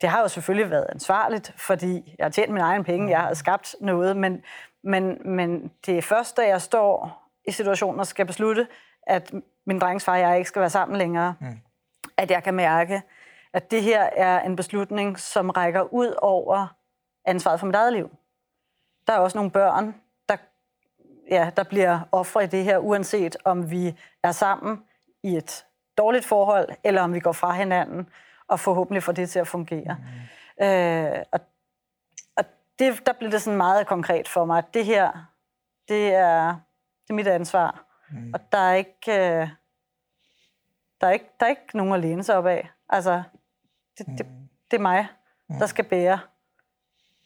Det har jo selvfølgelig været ansvarligt, fordi jeg har tjent min egen penge, jeg har skabt noget, men, men, men det er først, da jeg står i situationen og skal beslutte, at min drengs og jeg ikke skal være sammen længere, mm. at jeg kan mærke, at det her er en beslutning, som rækker ud over ansvaret for mit eget liv. Der er også nogle børn, der, ja, der bliver ofre i det her, uanset om vi er sammen i et dårligt forhold, eller om vi går fra hinanden, og forhåbentlig får det til at fungere. Mm. Øh, og og det, der bliver det sådan meget konkret for mig, at det her, det er, det er mit ansvar. Mm. Og der er ikke... Øh, der er ikke, der er ikke nogen at læne sig op af. Altså, det, det, mm. det er mig, der skal bære.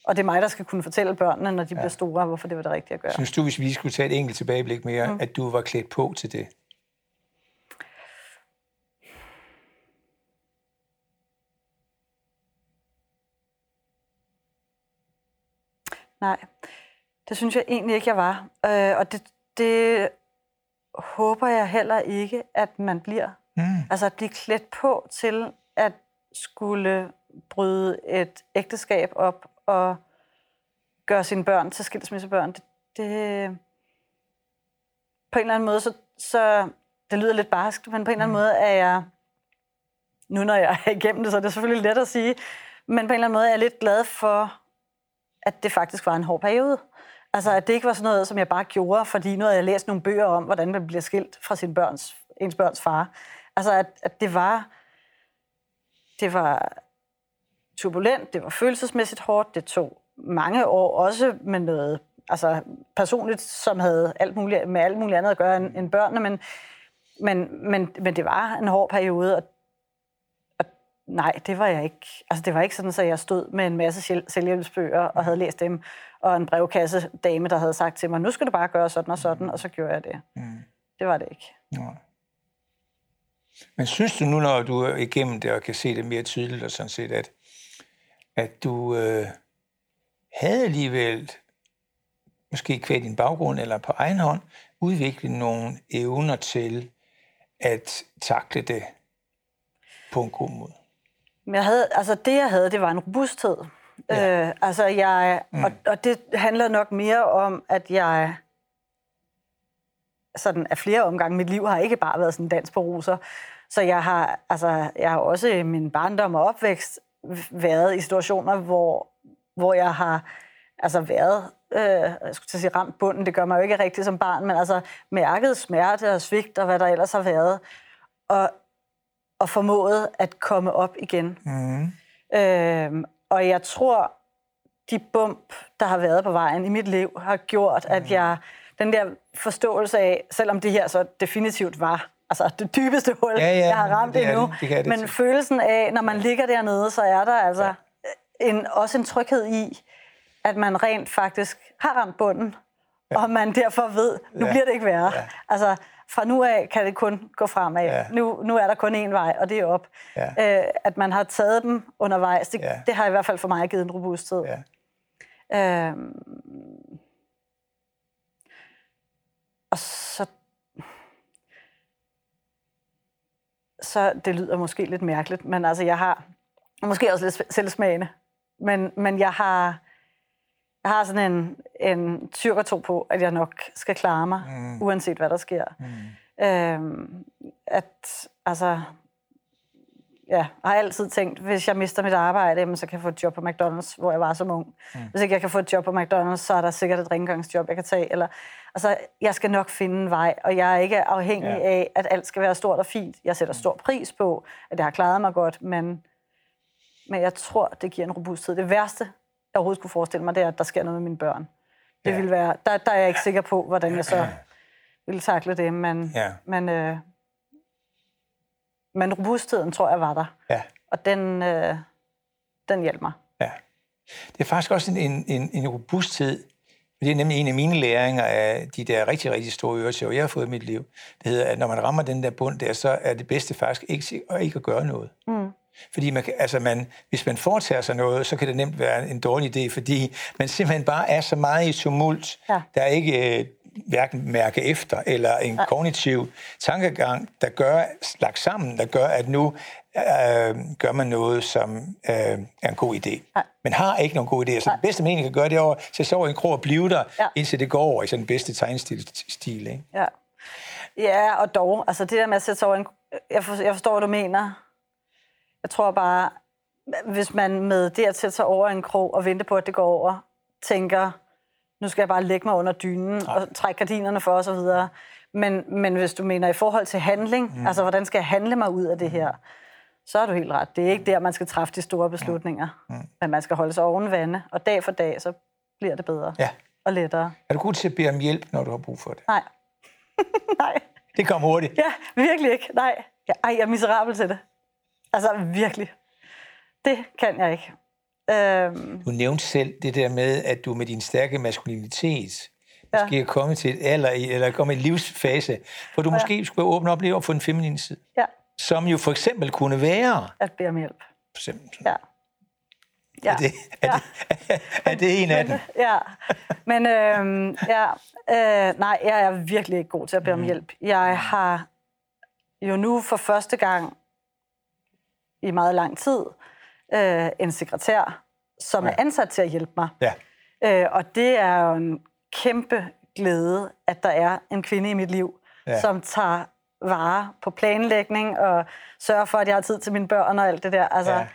Og det er mig, der skal kunne fortælle børnene, når de ja. bliver store, hvorfor det var det rigtige at gøre. Synes du, hvis vi skulle tage et enkelt tilbageblik mere, mm. at du var klædt på til det? Nej, det synes jeg egentlig ikke, jeg var. Øh, og det, det håber jeg heller ikke, at man bliver. Mm. Altså at blive klædt på til at skulle bryde et ægteskab op og gøre sine børn til skilsmissebørn. Det, det, på en eller anden måde, så, så det lyder lidt barskt, men på en eller anden mm. måde er jeg, nu når jeg er igennem det, så er det selvfølgelig let at sige, men på en eller anden måde er jeg lidt glad for, at det faktisk var en hård periode. Altså, at det ikke var sådan noget, som jeg bare gjorde, fordi nu havde jeg læst nogle bøger om, hvordan man bliver skilt fra sin børns, ens børns far. Altså, at, at det var... Det var turbulent, det var følelsesmæssigt hårdt, det tog mange år, også med noget altså personligt, som havde alt muligt, med alt muligt andet at gøre end, end børnene, men, men, men, men det var en hård periode, og, nej, det var jeg ikke. Altså det var ikke sådan, at jeg stod med en masse selvhjælpsbøger og havde læst dem, og en brevkasse dame, der havde sagt til mig, nu skal du bare gøre sådan og sådan, og så gjorde jeg det. Mm. Det var det ikke. Ja. Men synes du nu, når du er igennem det og kan se det mere tydeligt, og sådan set, at, at du øh, havde alligevel, måske kvæt din baggrund eller på egen hånd, udviklet nogle evner til at takle det på en god måde? Jeg havde, altså det, jeg havde, det var en robusthed. Ja. Øh, altså jeg, mm. og, og det handler nok mere om, at jeg sådan af flere omgange, mit liv har ikke bare været sådan dans på roser. Så jeg har, altså, jeg har også i min barndom og opvækst været i situationer, hvor, hvor jeg har altså været, øh, jeg skulle sige ramt bunden, det gør mig jo ikke rigtigt som barn, men altså mærket smerte og svigt og hvad der ellers har været, og, og formået at komme op igen. Mm. Øh, og jeg tror, de bump, der har været på vejen i mit liv, har gjort, at mm. jeg, den der forståelse af, selvom det her så definitivt var altså det dybeste hul, ja, ja, jeg har ramt det endnu, det, det det men til. følelsen af, når man ligger dernede, så er der altså ja. en, også en tryghed i, at man rent faktisk har ramt bunden, ja. og man derfor ved, nu ja. bliver det ikke værre. Ja. Altså, fra nu af kan det kun gå fremad. Ja. Nu, nu er der kun én vej, og det er op. Ja. Øh, at man har taget dem undervejs, det, ja. det har i hvert fald for mig givet en robusthed. Ja. Øhm, og så, så det lyder måske lidt mærkeligt, men altså jeg har måske også lidt selvsmagende, men, men jeg har jeg har sådan en, en tyrkertro på, at jeg nok skal klare mig, mm. uanset hvad der sker. Mm. Øhm, at, altså, ja, jeg har altid tænkt, hvis jeg mister mit arbejde, jamen, så kan jeg få et job på McDonald's, hvor jeg var så ung. Mm. Hvis ikke jeg kan få et job på McDonald's, så er der sikkert et rengøringsjob, jeg kan tage. Eller, altså, jeg skal nok finde en vej, og jeg er ikke afhængig ja. af, at alt skal være stort og fint. Jeg sætter stor pris på, at det har klaret mig godt, men, men jeg tror, det giver en robusthed. Det værste, jeg overhovedet skulle forestille mig, det er, at der sker noget med mine børn. Det ja. vil være, der, der er jeg ikke sikker på, hvordan jeg så ville takle det, men, ja. men, øh, men robustheden tror jeg var der. Ja. Og den, øh, den hjælper mig. Ja. Det er faktisk også en, en, en robusthed, det er nemlig en af mine læringer af de der rigtig, rigtig store øretæver, jeg har fået i mit liv. Det hedder, at når man rammer den der bund der, så er det bedste faktisk ikke, ikke at gøre noget. Mm. Fordi man, altså man, hvis man foretager sig noget, så kan det nemt være en dårlig idé, fordi man simpelthen bare er så meget i tumult. Ja. Der er ikke øh, hverken mærke efter, eller en ja. kognitiv tankegang, der gør, lagt sammen, der gør, at nu øh, gør man noget, som øh, er en god idé. Ja. Men har ikke nogen god idé. Så den bedste mening kan gøre det over, så så over en krog og blive der, ja. indtil det går over i sådan den bedste tegnstil. Stil, ikke? Ja. ja, og dog, altså det der med at sætte sig over en... Jeg forstår hvad du mener jeg tror bare, hvis man med det at sætte sig over en krog og vente på, at det går over, tænker, nu skal jeg bare lægge mig under dynen Nej. og trække gardinerne for osv. Men, men hvis du mener i forhold til handling, mm. altså hvordan skal jeg handle mig ud af det her, så er du helt ret. Det er ikke der, man skal træffe de store beslutninger. Mm. Men man skal holde sig oven vande, og dag for dag, så bliver det bedre Ja. og lettere. Er du god til at bede om hjælp, når du har brug for det? Nej. Nej. Det kommer hurtigt. Ja, virkelig ikke. Nej. Ja, ej, jeg er miserabel til det. Altså, virkelig. Det kan jeg ikke. Øhm, Du nævnte selv det der med, at du med din stærke maskulinitet Ja. måske er kommet til et alder, eller kommet i en livsfase, hvor du måske skulle åbne op lidt op for den feminine side. ja, Som jo for eksempel kunne være... at bede om hjælp. For eksempel, Ja. Ja. er, det, er, det, er det en af dem? ja, men øhm, ja, øh, nej, jeg er virkelig ikke god til at bede om hjælp. Jeg har jo nu for første gang i meget lang tid øh, en sekretær, som er Ja. ansat til at hjælpe mig. Ja. Øh, og det er jo en kæmpe glæde, at der er en kvinde i mit liv, ja. som tager vare på planlægning og sørger for, at jeg har tid til mine børn og alt det der. Altså, Ja.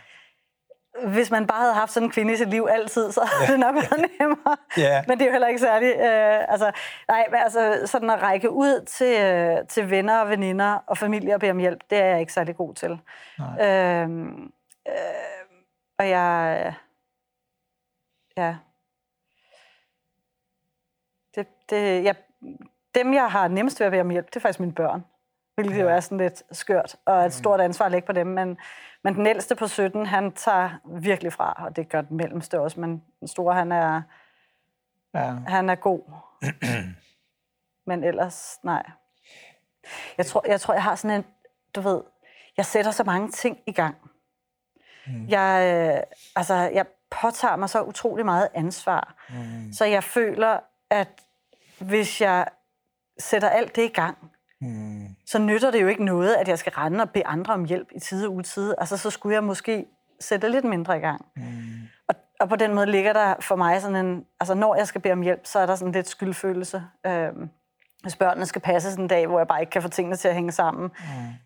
Ja. Hvis man bare havde haft sådan en kvinde i sit liv altid, så havde det nok været nemmere. Ja. Men det er jo heller ikke særlig... Øh, altså, nej, men altså, sådan at række ud til, øh, til venner og veninder og familie og bede om hjælp, det er jeg ikke særlig god til. Øh, øh, og jeg... Ja. Det, det, jeg, dem, jeg har nemmest ved at bede om hjælp, det er faktisk mine børn. Hvilket ja. jo er sådan lidt skørt, og et stort ansvar lægge på dem. Men, men den ældste på 17, han tager virkelig fra, og det gør den mellemste også. Men den store, han er, Ja. han er god. men ellers, nej. Jeg tror, jeg tror, jeg har sådan en, du ved, jeg sætter så mange ting i gang. Mm. Jeg, øh, altså, jeg påtager mig så utrolig meget ansvar. Mm. Så jeg føler, at hvis jeg sætter alt det i gang, Mm. så nytter det jo ikke noget, at jeg skal rende og bede andre om hjælp i tide og utide. Altså, så skulle jeg måske sætte lidt mindre i gang. Mm. Og, og på den måde ligger der for mig sådan en... Altså, når jeg skal bede om hjælp, så er der sådan lidt skyldfølelse. Øhm, hvis børnene skal passe sådan en dag, hvor jeg bare ikke kan få tingene til at hænge sammen,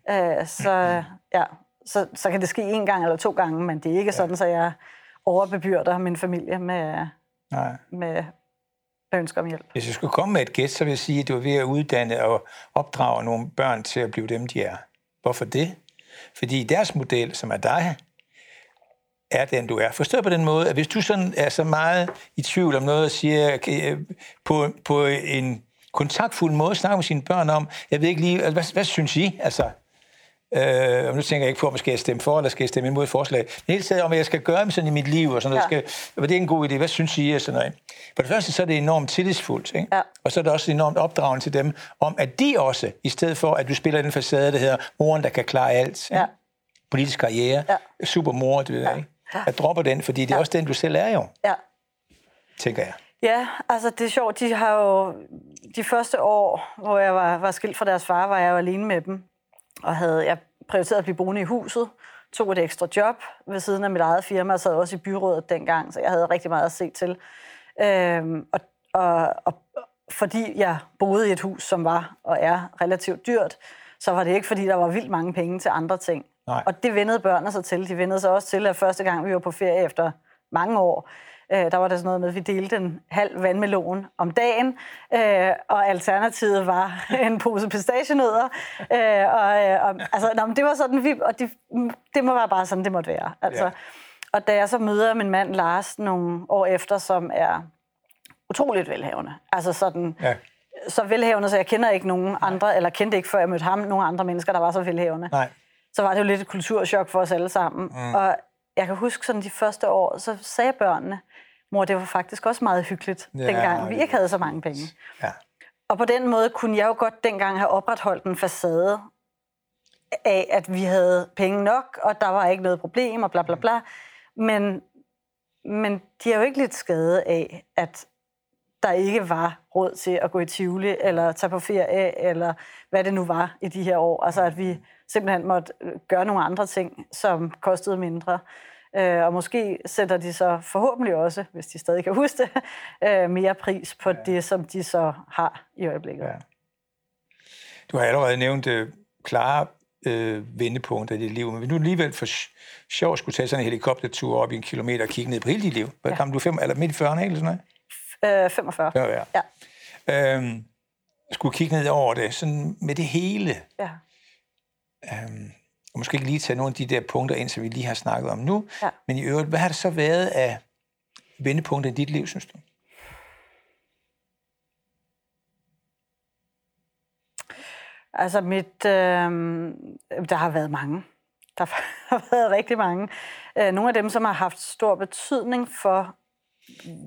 mm. øh, så, ja, så, så kan det ske en gang eller to gange, men det er ikke ja. sådan, så jeg overbebyrder min familie med, Nej. med ønsker om hjælp. Hvis jeg skulle komme med et gæt, så vil jeg sige, at du er ved at uddanne og opdrage nogle børn til at blive dem, de er. Hvorfor det? Fordi deres model, som er dig, er den, du er. Forstået på den måde, at hvis du sådan er så meget i tvivl om noget og siger okay, øh, på, på en kontaktfuld måde, snakker med sine børn om, jeg ved ikke lige, hvad, hvad synes I? Altså, Øh, og nu tænker jeg ikke på, om jeg skal stemme for, eller skal jeg stemme imod et forslag. Men hele tiden om, hvad jeg skal gøre med sådan i mit liv, og sådan noget. Ja. Skal, hvad det er en god idé, hvad synes I? Og sådan noget. For det første, så er det enormt tillidsfuldt. Ikke? Ja. Og så er det også enormt opdragende til dem, om at de også, i stedet for, at du spiller den facade, der hedder moren, der kan klare alt. ikke? Ja. Politisk karriere, Ja. supermor, det ved jeg ikke. Jeg dropper den, fordi det er også den, du selv er jo, Ja. tænker jeg. Ja, altså det er sjovt. De har jo de første år, hvor jeg var, var skilt fra deres far, var jeg jo alene med dem. Og havde jeg prioriteret at blive boende i huset, tog et ekstra job ved siden af mit eget firma, og sad også i byrådet dengang, så jeg havde rigtig meget at se til. Øhm, og, og, og fordi jeg boede i et hus, som var og er relativt dyrt, så var det ikke, fordi der var vildt mange penge til andre ting. Nej. Og det vendede børnene sig til. De vendede sig også til, at første gang vi var på ferie efter mange år, øh, der var der sådan noget med, at vi delte en halv vandmelon om dagen, øh, og alternativet var en pose pistachienødder. Øh, og, øh, og, altså, nå, men det var sådan, vi, og det, det må være bare sådan, det måtte være. Altså, Ja. Og da jeg så møder min mand Lars nogle år efter, som er utroligt velhavende, altså sådan, Ja. så velhavende, så jeg kender ikke nogen andre, eller kendte ikke, før jeg mødte ham, nogen andre mennesker, der var så velhavende Nej. så var det jo lidt et kulturschok for os alle sammen. Mm. Og jeg kan huske sådan de første år, så sagde børnene, mor, det var faktisk også meget hyggeligt, Ja, dengang vi ikke havde så mange penge. Ja. Og på den måde kunne jeg jo godt dengang have opretholdt en facade af, at vi havde penge nok, og der var ikke noget problem, og bla bla bla. Men, men de er jo ikke lidt skade af, at der ikke var råd til at gå i Tivoli, eller tage på ferie, eller hvad det nu var i de her år. Altså at vi simpelthen måtte øh, gøre nogle andre ting, som kostede mindre. Øh, og måske sætter de så forhåbentlig også, hvis de stadig kan huske det, øh, mere pris på ja. det, som de så har i øjeblikket. Ja. Du har allerede nævnt øh, klare øh, vendepunkter i dit liv. Men hvis du alligevel for sjov skulle tage sådan en helikoptertur op i en kilometer og kigge ned på hele dit liv. Hvad ja. kom du fem, eller midt i 40'erne, eller sådan noget? Øh, 45. 45. Ja. Øhm, skulle kigge ned over det, sådan med det hele. Ja. Øhm, og måske ikke lige tage nogle af de der punkter ind, som vi lige har snakket om nu. Ja. Men i øvrigt, hvad har det så været af vendepunkter i dit liv, synes du? Altså mit, øh, der har været mange. Der har været rigtig mange. Øh, nogle af dem, som har haft stor betydning for,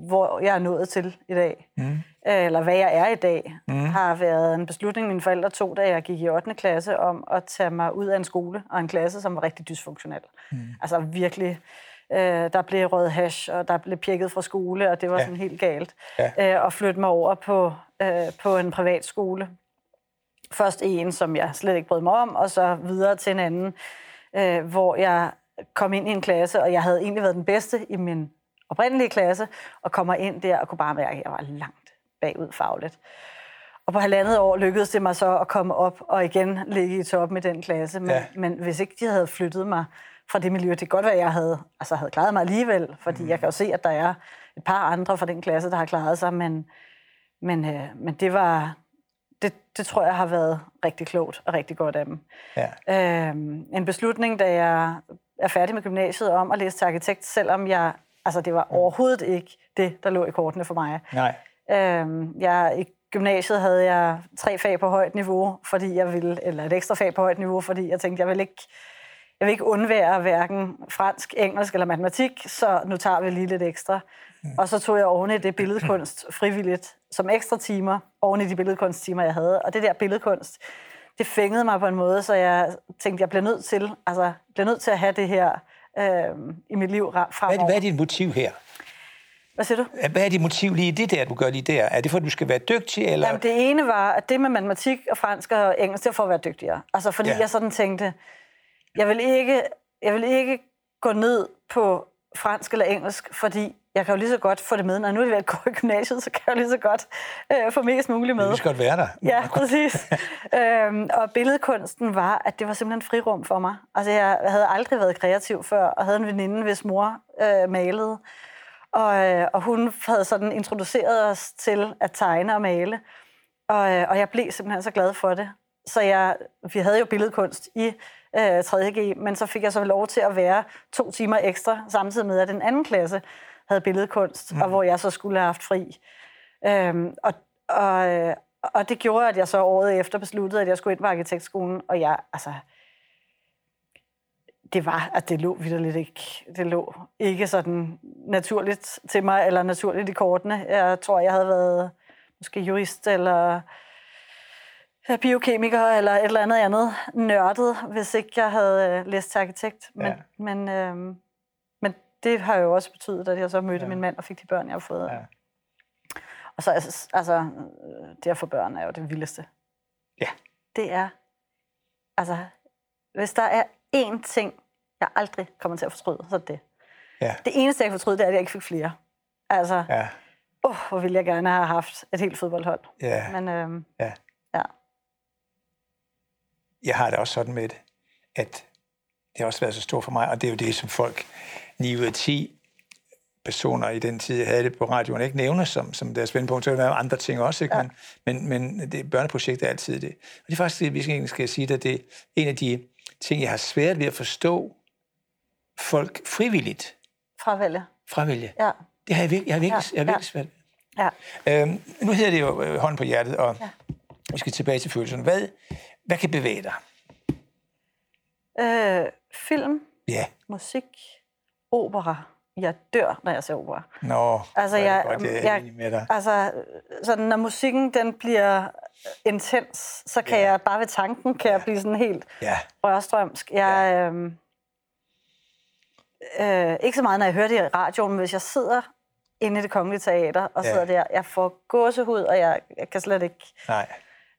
hvor jeg er nået til i dag, mm. øh, eller hvad jeg er i dag, mm. har været en beslutning, mine forældre tog, da jeg gik i 8. klasse, om at tage mig ud af en skole og en klasse, som var rigtig dysfunktionel. Mm. Altså virkelig Øh, der blev rød hash, og der blev pjekket fra skole, og det var ja. sådan helt galt. Ja. Øh, og flytte mig over på, øh, på en privat skole. Først en, som jeg slet ikke brød mig om, og så videre til en anden, øh, hvor jeg kom ind i en klasse, og jeg havde egentlig været den bedste i min oprindelige klasse, og kommer ind der og kunne bare mærke, at jeg var langt bagud fagligt. Og på halvandet år lykkedes det mig så at komme op og igen ligge i top med den klasse. Men, ja. men hvis ikke de havde flyttet mig fra det miljø, det kan godt være, at jeg havde, altså havde klaret mig alligevel, fordi mm. jeg kan jo se, at der er et par andre fra den klasse, der har klaret sig, men, men, øh, men det var, det, det tror jeg har været rigtig klogt og rigtig godt af dem. Ja. Øhm, en beslutning, da jeg er færdig med gymnasiet om at læse til arkitekt, selvom jeg, altså det var overhovedet ikke det, der lå i kortene for mig. Nej. Øhm, jeg, I gymnasiet havde jeg tre fag på højt niveau, fordi jeg ville, eller et ekstra fag på højt niveau, fordi jeg tænkte, jeg vil ikke, jeg vil ikke undvære hverken fransk, engelsk eller matematik, så nu tager vi lige lidt ekstra. Mm. Og så tog jeg oven i det billedkunst frivilligt som ekstra timer, oven i de billedkunsttimer, jeg havde. Og det der billedkunst, det fængede mig på en måde, så jeg tænkte, jeg bliver nødt til, altså, bliver nødt til at have det her øh, i mit liv fremover. Hvad, hvad er dit motiv her? Hvad siger du? Hvad er dit motiv lige i det der, du gør lige der? Er det for, at du skal være dygtig? Eller? Jamen, det ene var, at det med matematik og fransk og engelsk, det var for at være dygtigere. Altså, fordi ja. jeg sådan tænkte, jeg vil, ikke, jeg vil ikke gå ned på fransk eller engelsk, fordi jeg kan jo lige så godt få det med. Når nu er jeg går i gymnasiet, så kan jeg jo lige så godt øh, få mest muligt med. Det skal godt være der. Ja, præcis. øhm, og billedkunsten var, at det var simpelthen frirum for mig. Altså, jeg havde aldrig været kreativ før, og havde en veninde, hvis mor øh, malede. Og, øh, og hun havde sådan introduceret os til at tegne og male. Og, øh, og jeg blev simpelthen så glad for det. Så jeg, vi havde jo billedkunst i øh, 3.G, men så fik jeg så lov til at være to timer ekstra, samtidig med, at den anden klasse havde billedkunst, mm. og hvor jeg så skulle have haft fri. Øhm, og, og, øh, og det gjorde, at jeg så året efter besluttede, at jeg skulle ind på arkitektskolen, og jeg, altså, det var, at det lå vidderligt ikke. Det lå ikke sådan naturligt til mig, eller naturligt i kortene. Jeg tror, jeg havde været måske jurist, eller biokemiker eller et eller andet andet nørdet, hvis ikke jeg havde øh, læst til arkitekt. Men, ja. men, øh, det har jo også betydet, at jeg så mødte ja. min mand og fik de børn, jeg har fået. Ja. Og så altså, altså, det at få børn er jo det vildeste. Ja. Det er, altså, hvis der er én ting, jeg aldrig kommer til at fortryde, så er det. Ja. Det eneste, jeg kan fortryde, det er, at jeg ikke fik flere. Altså, ja. oh, hvor ville jeg gerne have haft et helt fodboldhold. Ja. Men, øh, ja jeg har det også sådan med det, at det har også været så stort for mig, og det er jo det, som folk 9 ud af 10 personer i den tid, jeg havde det på radioen, ikke nævner som, som deres vendpunkt. Så er der andre ting også, ikke? Ja. Men, men, men det, børneprojekt er altid det. Og det er faktisk det, vi skal, skal sige, at det er en af de ting, jeg har svært ved at forstå folk frivilligt. Fravælge. Fravælge. Ja. Det har jeg virkelig, jeg har virkelig, ja. jeg har virkelig svært Ja. Øhm, nu hedder det jo øh, hånd på hjertet, og ja. vi skal tilbage til følelserne. Hvad, hvad kan bevæge dig? Øh, film, ja. musik, opera. Jeg dør, når jeg ser opera. Nå, altså, jeg, godt, jeg, jeg med dig. Altså, sådan, når musikken den bliver intens, så kan ja. jeg bare ved tanken kan ja. jeg blive sådan helt ja. rørstrømsk. Jeg, ja. øh, øh, ikke så meget, når jeg hører det i radioen, men hvis jeg sidder inde i det kongelige teater og ja. sidder der, jeg får gåsehud, og jeg, jeg kan slet ikke... Nej.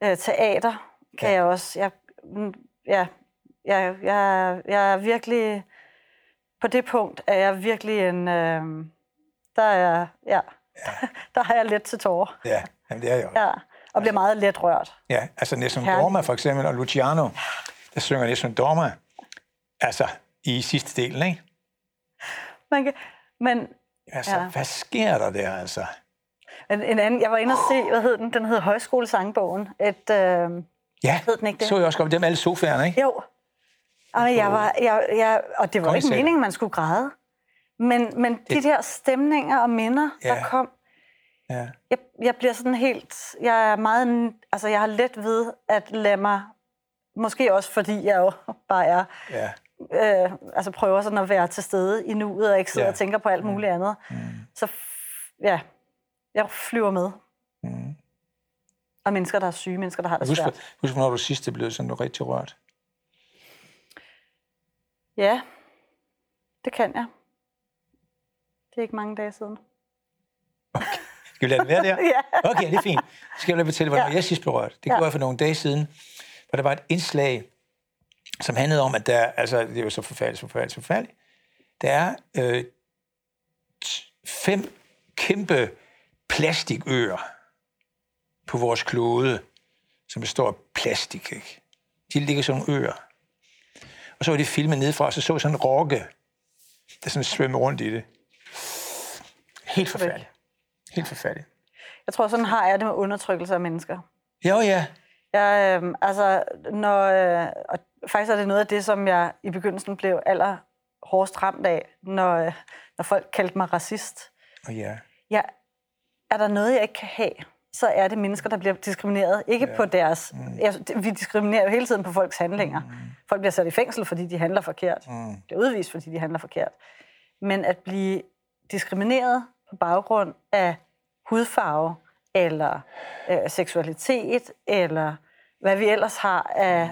Øh, teater kan ja. jeg også. Jeg, mm, ja, jeg, jeg, jeg er virkelig... På det punkt er jeg virkelig en... Øh, der er ja, ja. der har jeg let til tårer. Ja, jamen det er jeg også. Ja, og bliver meget let rørt. Ja, altså Nessun Dorma for eksempel, og Luciano, der synger Nessun Dorma, altså i sidste delen, ikke? Man kan, men Altså, ja. hvad sker der der, altså? en, en anden, jeg var inde og se, hvad hed den? Den hed Højskolesangbogen. Et, øh, Ja, Hed den ikke det? så jeg også godt dem alle sofaerne, ikke? jo. Og, jeg var, jeg, jeg, og det var ikke Kongesal. meningen, man skulle græde. Men, men de Det- der stemninger og minder, Ja. der kom, Ja. jeg, jeg bliver sådan helt... Jeg er meget... Altså, jeg har let ved at lade mig... Måske også, fordi jeg jo bare er... ja. Øh, altså prøver sådan at være til stede i nuet, og ikke sidder Ja. og tænker på alt muligt andet. Mm. Så ja, jeg flyver med. Mm. Og mennesker, der er syge, mennesker, der har det Husk, svært. husk, hvornår du sidst blev sådan rigtig rørt. Ja, det kan jeg. Det er ikke mange dage siden. Skal vi lade det være der? Ja. Okay, det er fint. Så skal jeg lige fortælle, hvornår Ja. jeg sidst blev rørt. Det Ja. gjorde jeg for nogle dage siden, hvor der var et indslag, som handlede om, at der, altså det er jo så forfærdeligt, så forfærdeligt, så forfærdeligt. Der er øh, fem kæmpe plastikøer på vores klode, som består af plastik, ikke? De ligger som øer. Og så var det filmet nedefra, og så så sådan en rokke, der sådan svømmede rundt i det. Helt forfærdeligt. Helt forfærdeligt. Jeg tror, sådan har jeg det med undertrykkelse af mennesker. Ja, ja. Jeg, øh, altså, når, øh, og faktisk er det noget af det, som jeg i begyndelsen blev aller hårdest ramt af, når, øh, når folk kaldte mig racist. Og ja. Jeg, er der noget, jeg ikke kan have, så er det mennesker, der bliver diskrimineret. Ikke ja. på deres... Mm. Vi diskriminerer jo hele tiden på folks handlinger. Mm. Folk bliver sat i fængsel, fordi de handler forkert. Mm. Bliver udvist, fordi de handler forkert. Men at blive diskrimineret på baggrund af hudfarve, eller øh, seksualitet, eller hvad vi ellers har af øh,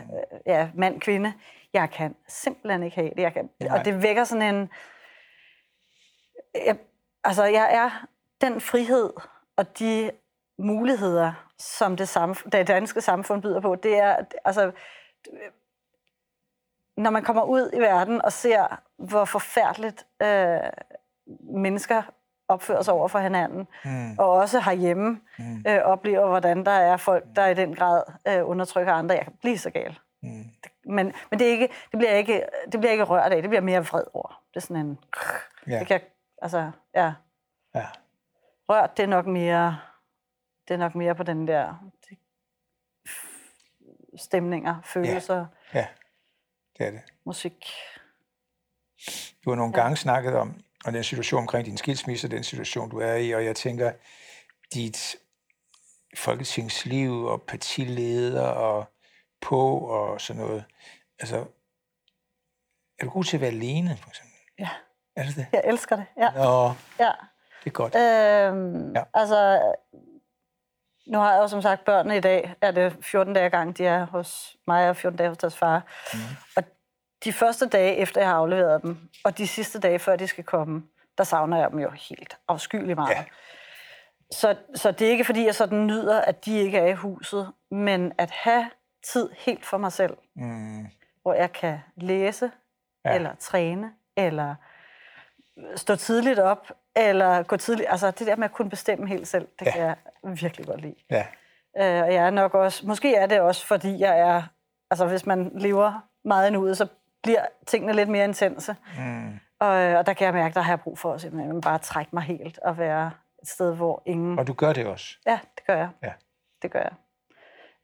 ja, mand-kvinde, jeg kan simpelthen ikke have det. Jeg kan, Nej. og det vækker sådan en... Jeg, altså, jeg er den frihed og de muligheder, som det, samf- det danske samfund byder på, det er, altså, når man kommer ud i verden og ser, hvor forfærdeligt øh, mennesker opfører sig over for hinanden, mm. og også herhjemme mm. øh, oplever, hvordan der er folk, der i den grad øh, undertrykker andre. Jeg kan blive så gal. Mm. Men, men det, er ikke, det, bliver ikke, det bliver ikke rørt af, det bliver mere vred ord. Det er sådan en... Ja. Det kan, altså, ja. ja. Rørt, det er nok mere, det er nok mere på den der det, stemninger, følelser, ja. Ja, det er det. musik. Du har nogle ja. gange snakket om, og den situation omkring din skilsmisse, den situation, du er i, og jeg tænker, dit folketingsliv og partileder og på og sådan noget. Altså, er du god til at være alene, for eksempel? Ja, Er det det? jeg elsker det. Ja, Nå, ja. det er godt. Øhm, Ja. ja. Altså, nu har jeg jo som sagt børnene i dag. Er det 14 dage gang, de er hos mig, og 14 dage hos deres far. Mm. Og de første dage efter, jeg har afleveret dem, og de sidste dage, før de skal komme, der savner jeg dem jo helt afskyeligt meget. Ja. Så, så det er ikke, fordi jeg sådan nyder, at de ikke er i huset, men at have tid helt for mig selv, Mm, hvor jeg kan læse, ja. eller træne, eller stå tidligt op, eller gå tidligt. Altså det der med at kunne bestemme helt selv, det Ja. kan jeg virkelig godt lide. ja, Øh, og jeg er nok også, måske er det også, fordi jeg er, altså hvis man lever meget nu så bliver tingene lidt mere intense. mm. Og, øh, og der kan jeg mærke, der har jeg brug for simpelthen bare trække mig helt og være et sted, hvor ingen... Og du gør det også. Ja, det gør jeg. Ja. Det gør jeg.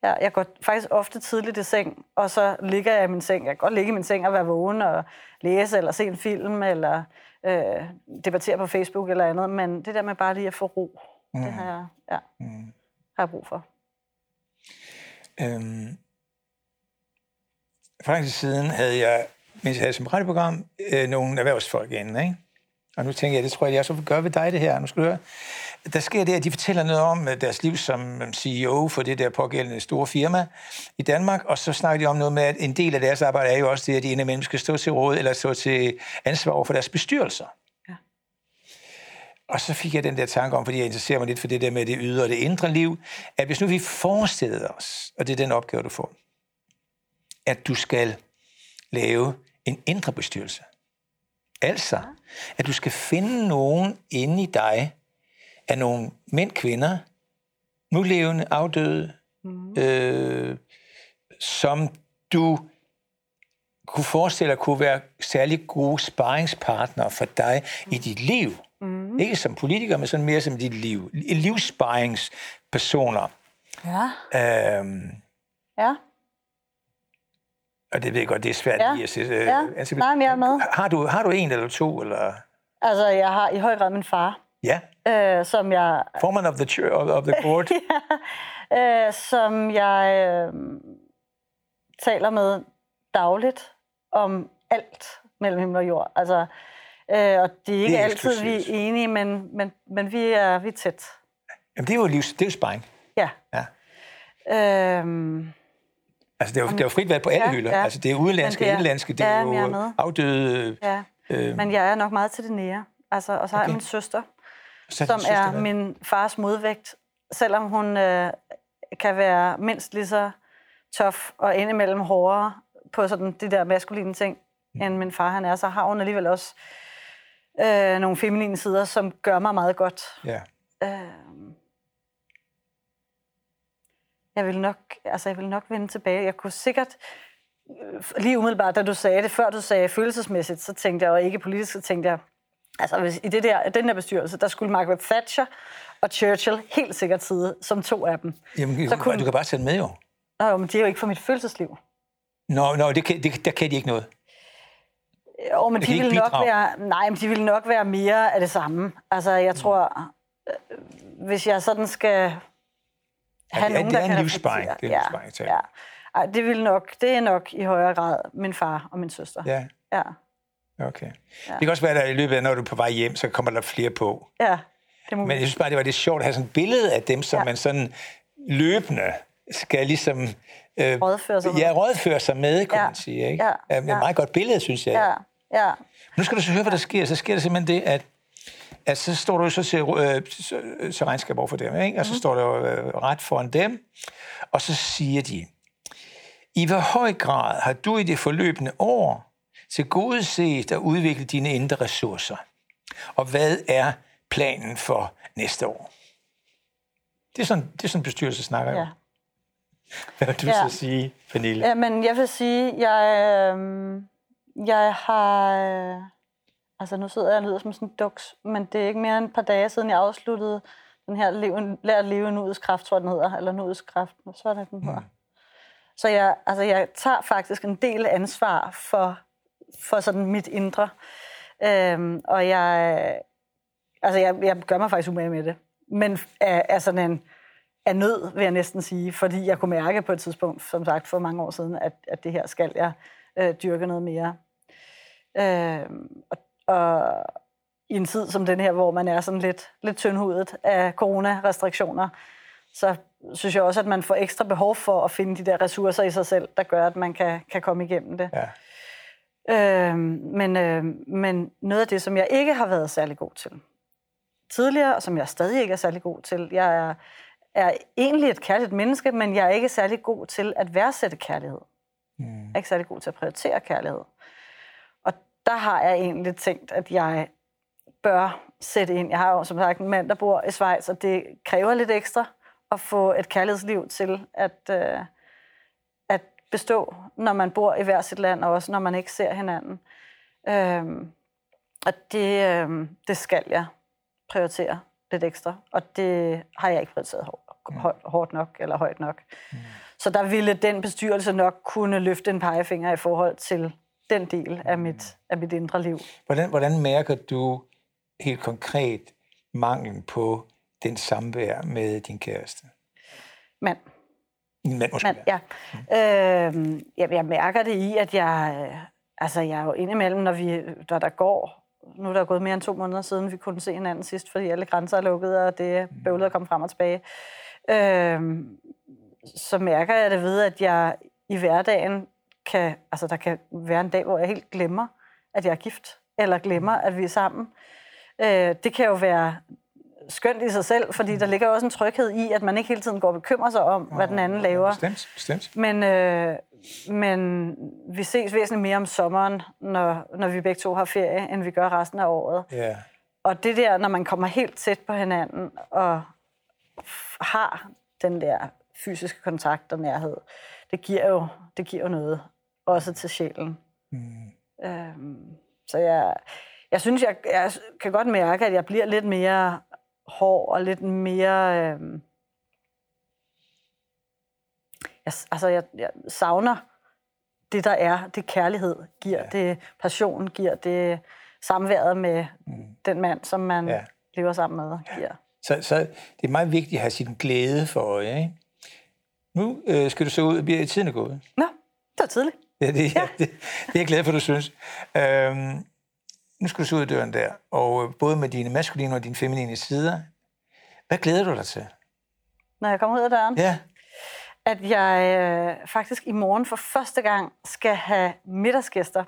Ja, jeg går faktisk ofte tidligt i seng, og så ligger jeg i min seng. Jeg kan godt ligge i min seng og være vågen og læse, eller se en film, eller øh, debattere på Facebook eller andet, men det der med bare lige at få ro, mm. det har jeg, ja, Mm. har jeg brug for. Øhm, faktisk siden havde jeg, mens jeg havde som radioprogram, øh, nogle erhvervsfolk inde, ikke? Og nu tænker jeg, det tror jeg, jeg så vil gøre ved dig det her. Nu skal du høre. Der sker det, at de fortæller noget om øh, deres liv som øh, CEO for det der pågældende store firma i Danmark, og så snakker de om noget med, at en del af deres arbejde er jo også det, at de indimellem skal stå til råd eller stå til ansvar over for deres bestyrelser. Ja. Og så fik jeg den der tanke om, fordi jeg interesserer mig lidt for det der med det ydre og det indre liv, at hvis nu vi forestillede os, og det er den opgave, du får, at du skal lave en indre bestyrelse. Altså, at du skal finde nogen inde i dig, af nogle mænd, kvinder, nulevende, afdøde, mm. øh, som du kunne forestille dig kunne være særlig gode sparringspartner for dig i dit liv? Mm. Ikke som politiker, men sådan mere som dit liv. Livssparringspersoner. Ja. Øhm, Ja. og det ved jeg godt, det er svært Ja. lige at sætte. øh, Ja. Men jeg er med. Har du, har du en eller to? Eller? Altså, jeg har i høj grad min far, Ja, øh, som jeg formand of the, church, of, the court. øh, som jeg øh, taler med dagligt om alt mellem himmel og jord. Altså, øh, og det er ikke Det er altid, vi er enige, men, men, men vi, er, vi er tæt. Jamen, det er jo livs, det er jo sparring. Ja. Ja. Øhm, Altså, det er jo, det er jo frit valg på alle Ja, hylder. ja. Altså, det er udenlandske, det er- indlandske, det er ja, jo afdøde... ja. Øh, Men jeg er nok meget til det nære. Altså, og så har Okay. jeg min søster, som er min fars modvægt. Selvom hun øh, kan være mindst lige så tof og indimellem hårdere på sådan de der maskuline ting, Mm. end min far han er, så har hun alligevel også øh, nogle feminine sider, som gør mig meget godt. Ja. Øh, jeg vil nok, altså jeg vil nok vende tilbage. Jeg kunne sikkert, øh, lige umiddelbart, da du sagde det, før du sagde følelsesmæssigt, så tænkte jeg, og ikke politisk, så tænkte jeg, altså hvis, i det der, den der bestyrelse, der skulle Margaret Thatcher og Churchill helt sikkert sidde som to af dem. Jamen, Så kunne- du kan bare sætte med jo. Nå, jo, men de er jo ikke for mit følelsesliv. Nå, nå det kan, det, der kan de ikke noget. Jo, men Det de kan vil ikke nok være, nej, men de vil nok være mere af det samme. Altså, jeg tror, øh, hvis jeg sådan skal have det er- nogen, det der er en kan livssparring. reflektere- Det er en livssparring, tak. ja, ja. Ej, det vil nok, det er nok i højere grad min far og min søster. Ja, Ja, okay. Det kan også være, at i løbet af, når du er på vej hjem, så kommer der flere på. ja det må Men jeg synes bare, det var lidt sjovt at have sådan et billede af dem, som Ja. man sådan løbende skal ligesom... Øh, rådføre sig med. Ja, rådføre sig med, kan Ja. man sige. Ikke? Ja. Ja. Et Ja. meget godt billede, synes jeg. Ja, ja, Nu skal du så høre, hvad der sker. Så sker der simpelthen det, at, at så står du så til, øh, så, så regnskab over for dem, ikke? og så står der øh, ret foran dem, og så siger de, i hvor høj grad har du i det forløbende år til gode set at udvikle dine indre ressourcer? Og hvad er planen for næste år? Det er sådan, det er sådan bestyrelse snakker ja. jo. Hvad vil du Ja. så sige, Pernille? ja. men jeg vil sige, jeg, øh, jeg har... Øh, altså, nu sidder jeg og lyder som sådan en duks, men det er ikke mere end et par dage siden, jeg afsluttede den her leve, Lær at leve nuets kraft, tror jeg, den hedder, eller nuets kraft, så er det, den hedder. Så jeg, altså, jeg tager faktisk en del ansvar for, for sådan mit indre. Øhm, og jeg, altså, jeg, jeg gør mig faktisk umage med det. Men er, er sådan en er nød, vil jeg næsten sige, fordi jeg kunne mærke på et tidspunkt, som sagt for mange år siden, at, at det her skal jeg øh, dyrke noget mere. Øhm, og, og i en tid som den her, hvor man er sådan lidt, lidt tyndhudet af coronarestriktioner, så synes jeg også, at man får ekstra behov for at finde de der ressourcer i sig selv, der gør, at man kan, kan komme igennem det. Ja. Øhm, men, øhm, men noget af det, som jeg ikke har været særlig god til tidligere, og som jeg stadig ikke er særlig god til, jeg er, er egentlig et kærligt menneske, men jeg er ikke særlig god til at værdsætte kærlighed. Mm. Jeg er ikke særlig god til at prioritere kærlighed. Og der har jeg egentlig tænkt, at jeg bør sætte ind. Jeg har jo som sagt en mand, der bor i Schweiz, og det kræver lidt ekstra at få et kærlighedsliv til at, øh, bestå, når man bor i hver sit land, og også når man ikke ser hinanden. Øhm, og det, øhm, det skal jeg prioritere lidt ekstra, og det har jeg ikke prioriteret hårdt, hårdt nok eller højt nok. Mm. Så der ville den bestyrelse nok kunne løfte en pegefinger i forhold til den del af mit, af mit indre liv. Hvordan, hvordan mærker du helt konkret manglen på den samvær med din kæreste? Men Din mand. Men, ja. Øh, jeg, jeg mærker det i, at jeg, øh, altså, jeg er jo indimellem, når, vi, når der går, nu er der gået mere end to måneder siden, vi kunne se hinanden sidst, fordi alle grænser er lukket, og det er bøvlet at komme frem og tilbage. Øh, så mærker jeg det ved, at jeg i hverdagen kan, altså der kan være en dag, hvor jeg helt glemmer, at jeg er gift, eller glemmer, at vi er sammen. Øh, det kan jo være skønt i sig selv, fordi der ligger også en tryghed i, at man ikke hele tiden går og bekymrer sig om, hvad den anden laver. Bestemt, bestemt. Men, øh, men vi ses væsentligt mere om sommeren, når, når vi begge to har ferie, end vi gør resten af året. Ja. Og det der, når man kommer helt tæt på hinanden og har den der fysiske kontakt og nærhed, det giver jo, det giver jo noget, også til sjælen. Mm. Øhm, så jeg, jeg synes, jeg, jeg kan godt mærke, at jeg bliver lidt mere hård og lidt mere... Øhm, jeg, altså, jeg, jeg savner det, der er, det kærlighed giver, ja. det passion giver, det samværet med mm. den mand, som man ja. lever sammen med, giver. Så, så det er meget vigtigt at have sin glæde for øje, ikke? Nu øh, skal du så ud, og bliver tiden er gået. Nå, det var tidligt. Ja, det, ja. det, det er jeg glad for, du synes. Øhm, nu skal du så ud af døren der, og øh, både med dine maskuline og dine feminine sider. Hvad glæder du dig til? Når jeg kommer ud af døren? Ja. At jeg øh, faktisk i morgen for første gang skal have middagsgæster.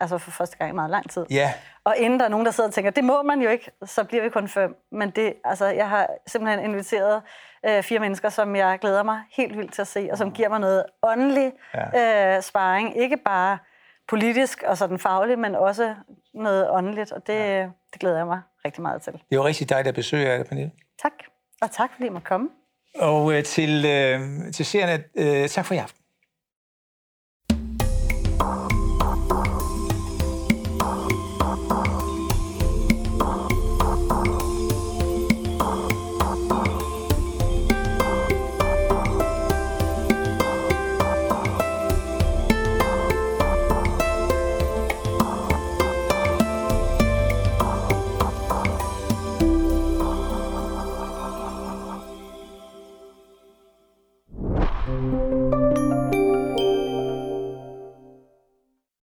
Altså for første gang i meget lang tid. Ja. Og inden der er nogen, der sidder og tænker, det må man jo ikke, så bliver vi kun fem. Men det, altså, jeg har simpelthen inviteret øh, fire mennesker, som jeg glæder mig helt vildt til at se, og som giver mig noget åndelig ja. øh, sparring. Ikke bare politisk og sådan fagligt, men også noget åndeligt, og det, ja. det glæder jeg mig rigtig meget til. Det var rigtig dejligt at besøge jer, Pernille. Tak, og tak fordi I måtte komme. Og øh, til, øh, til seerne, øh, tak for i aften.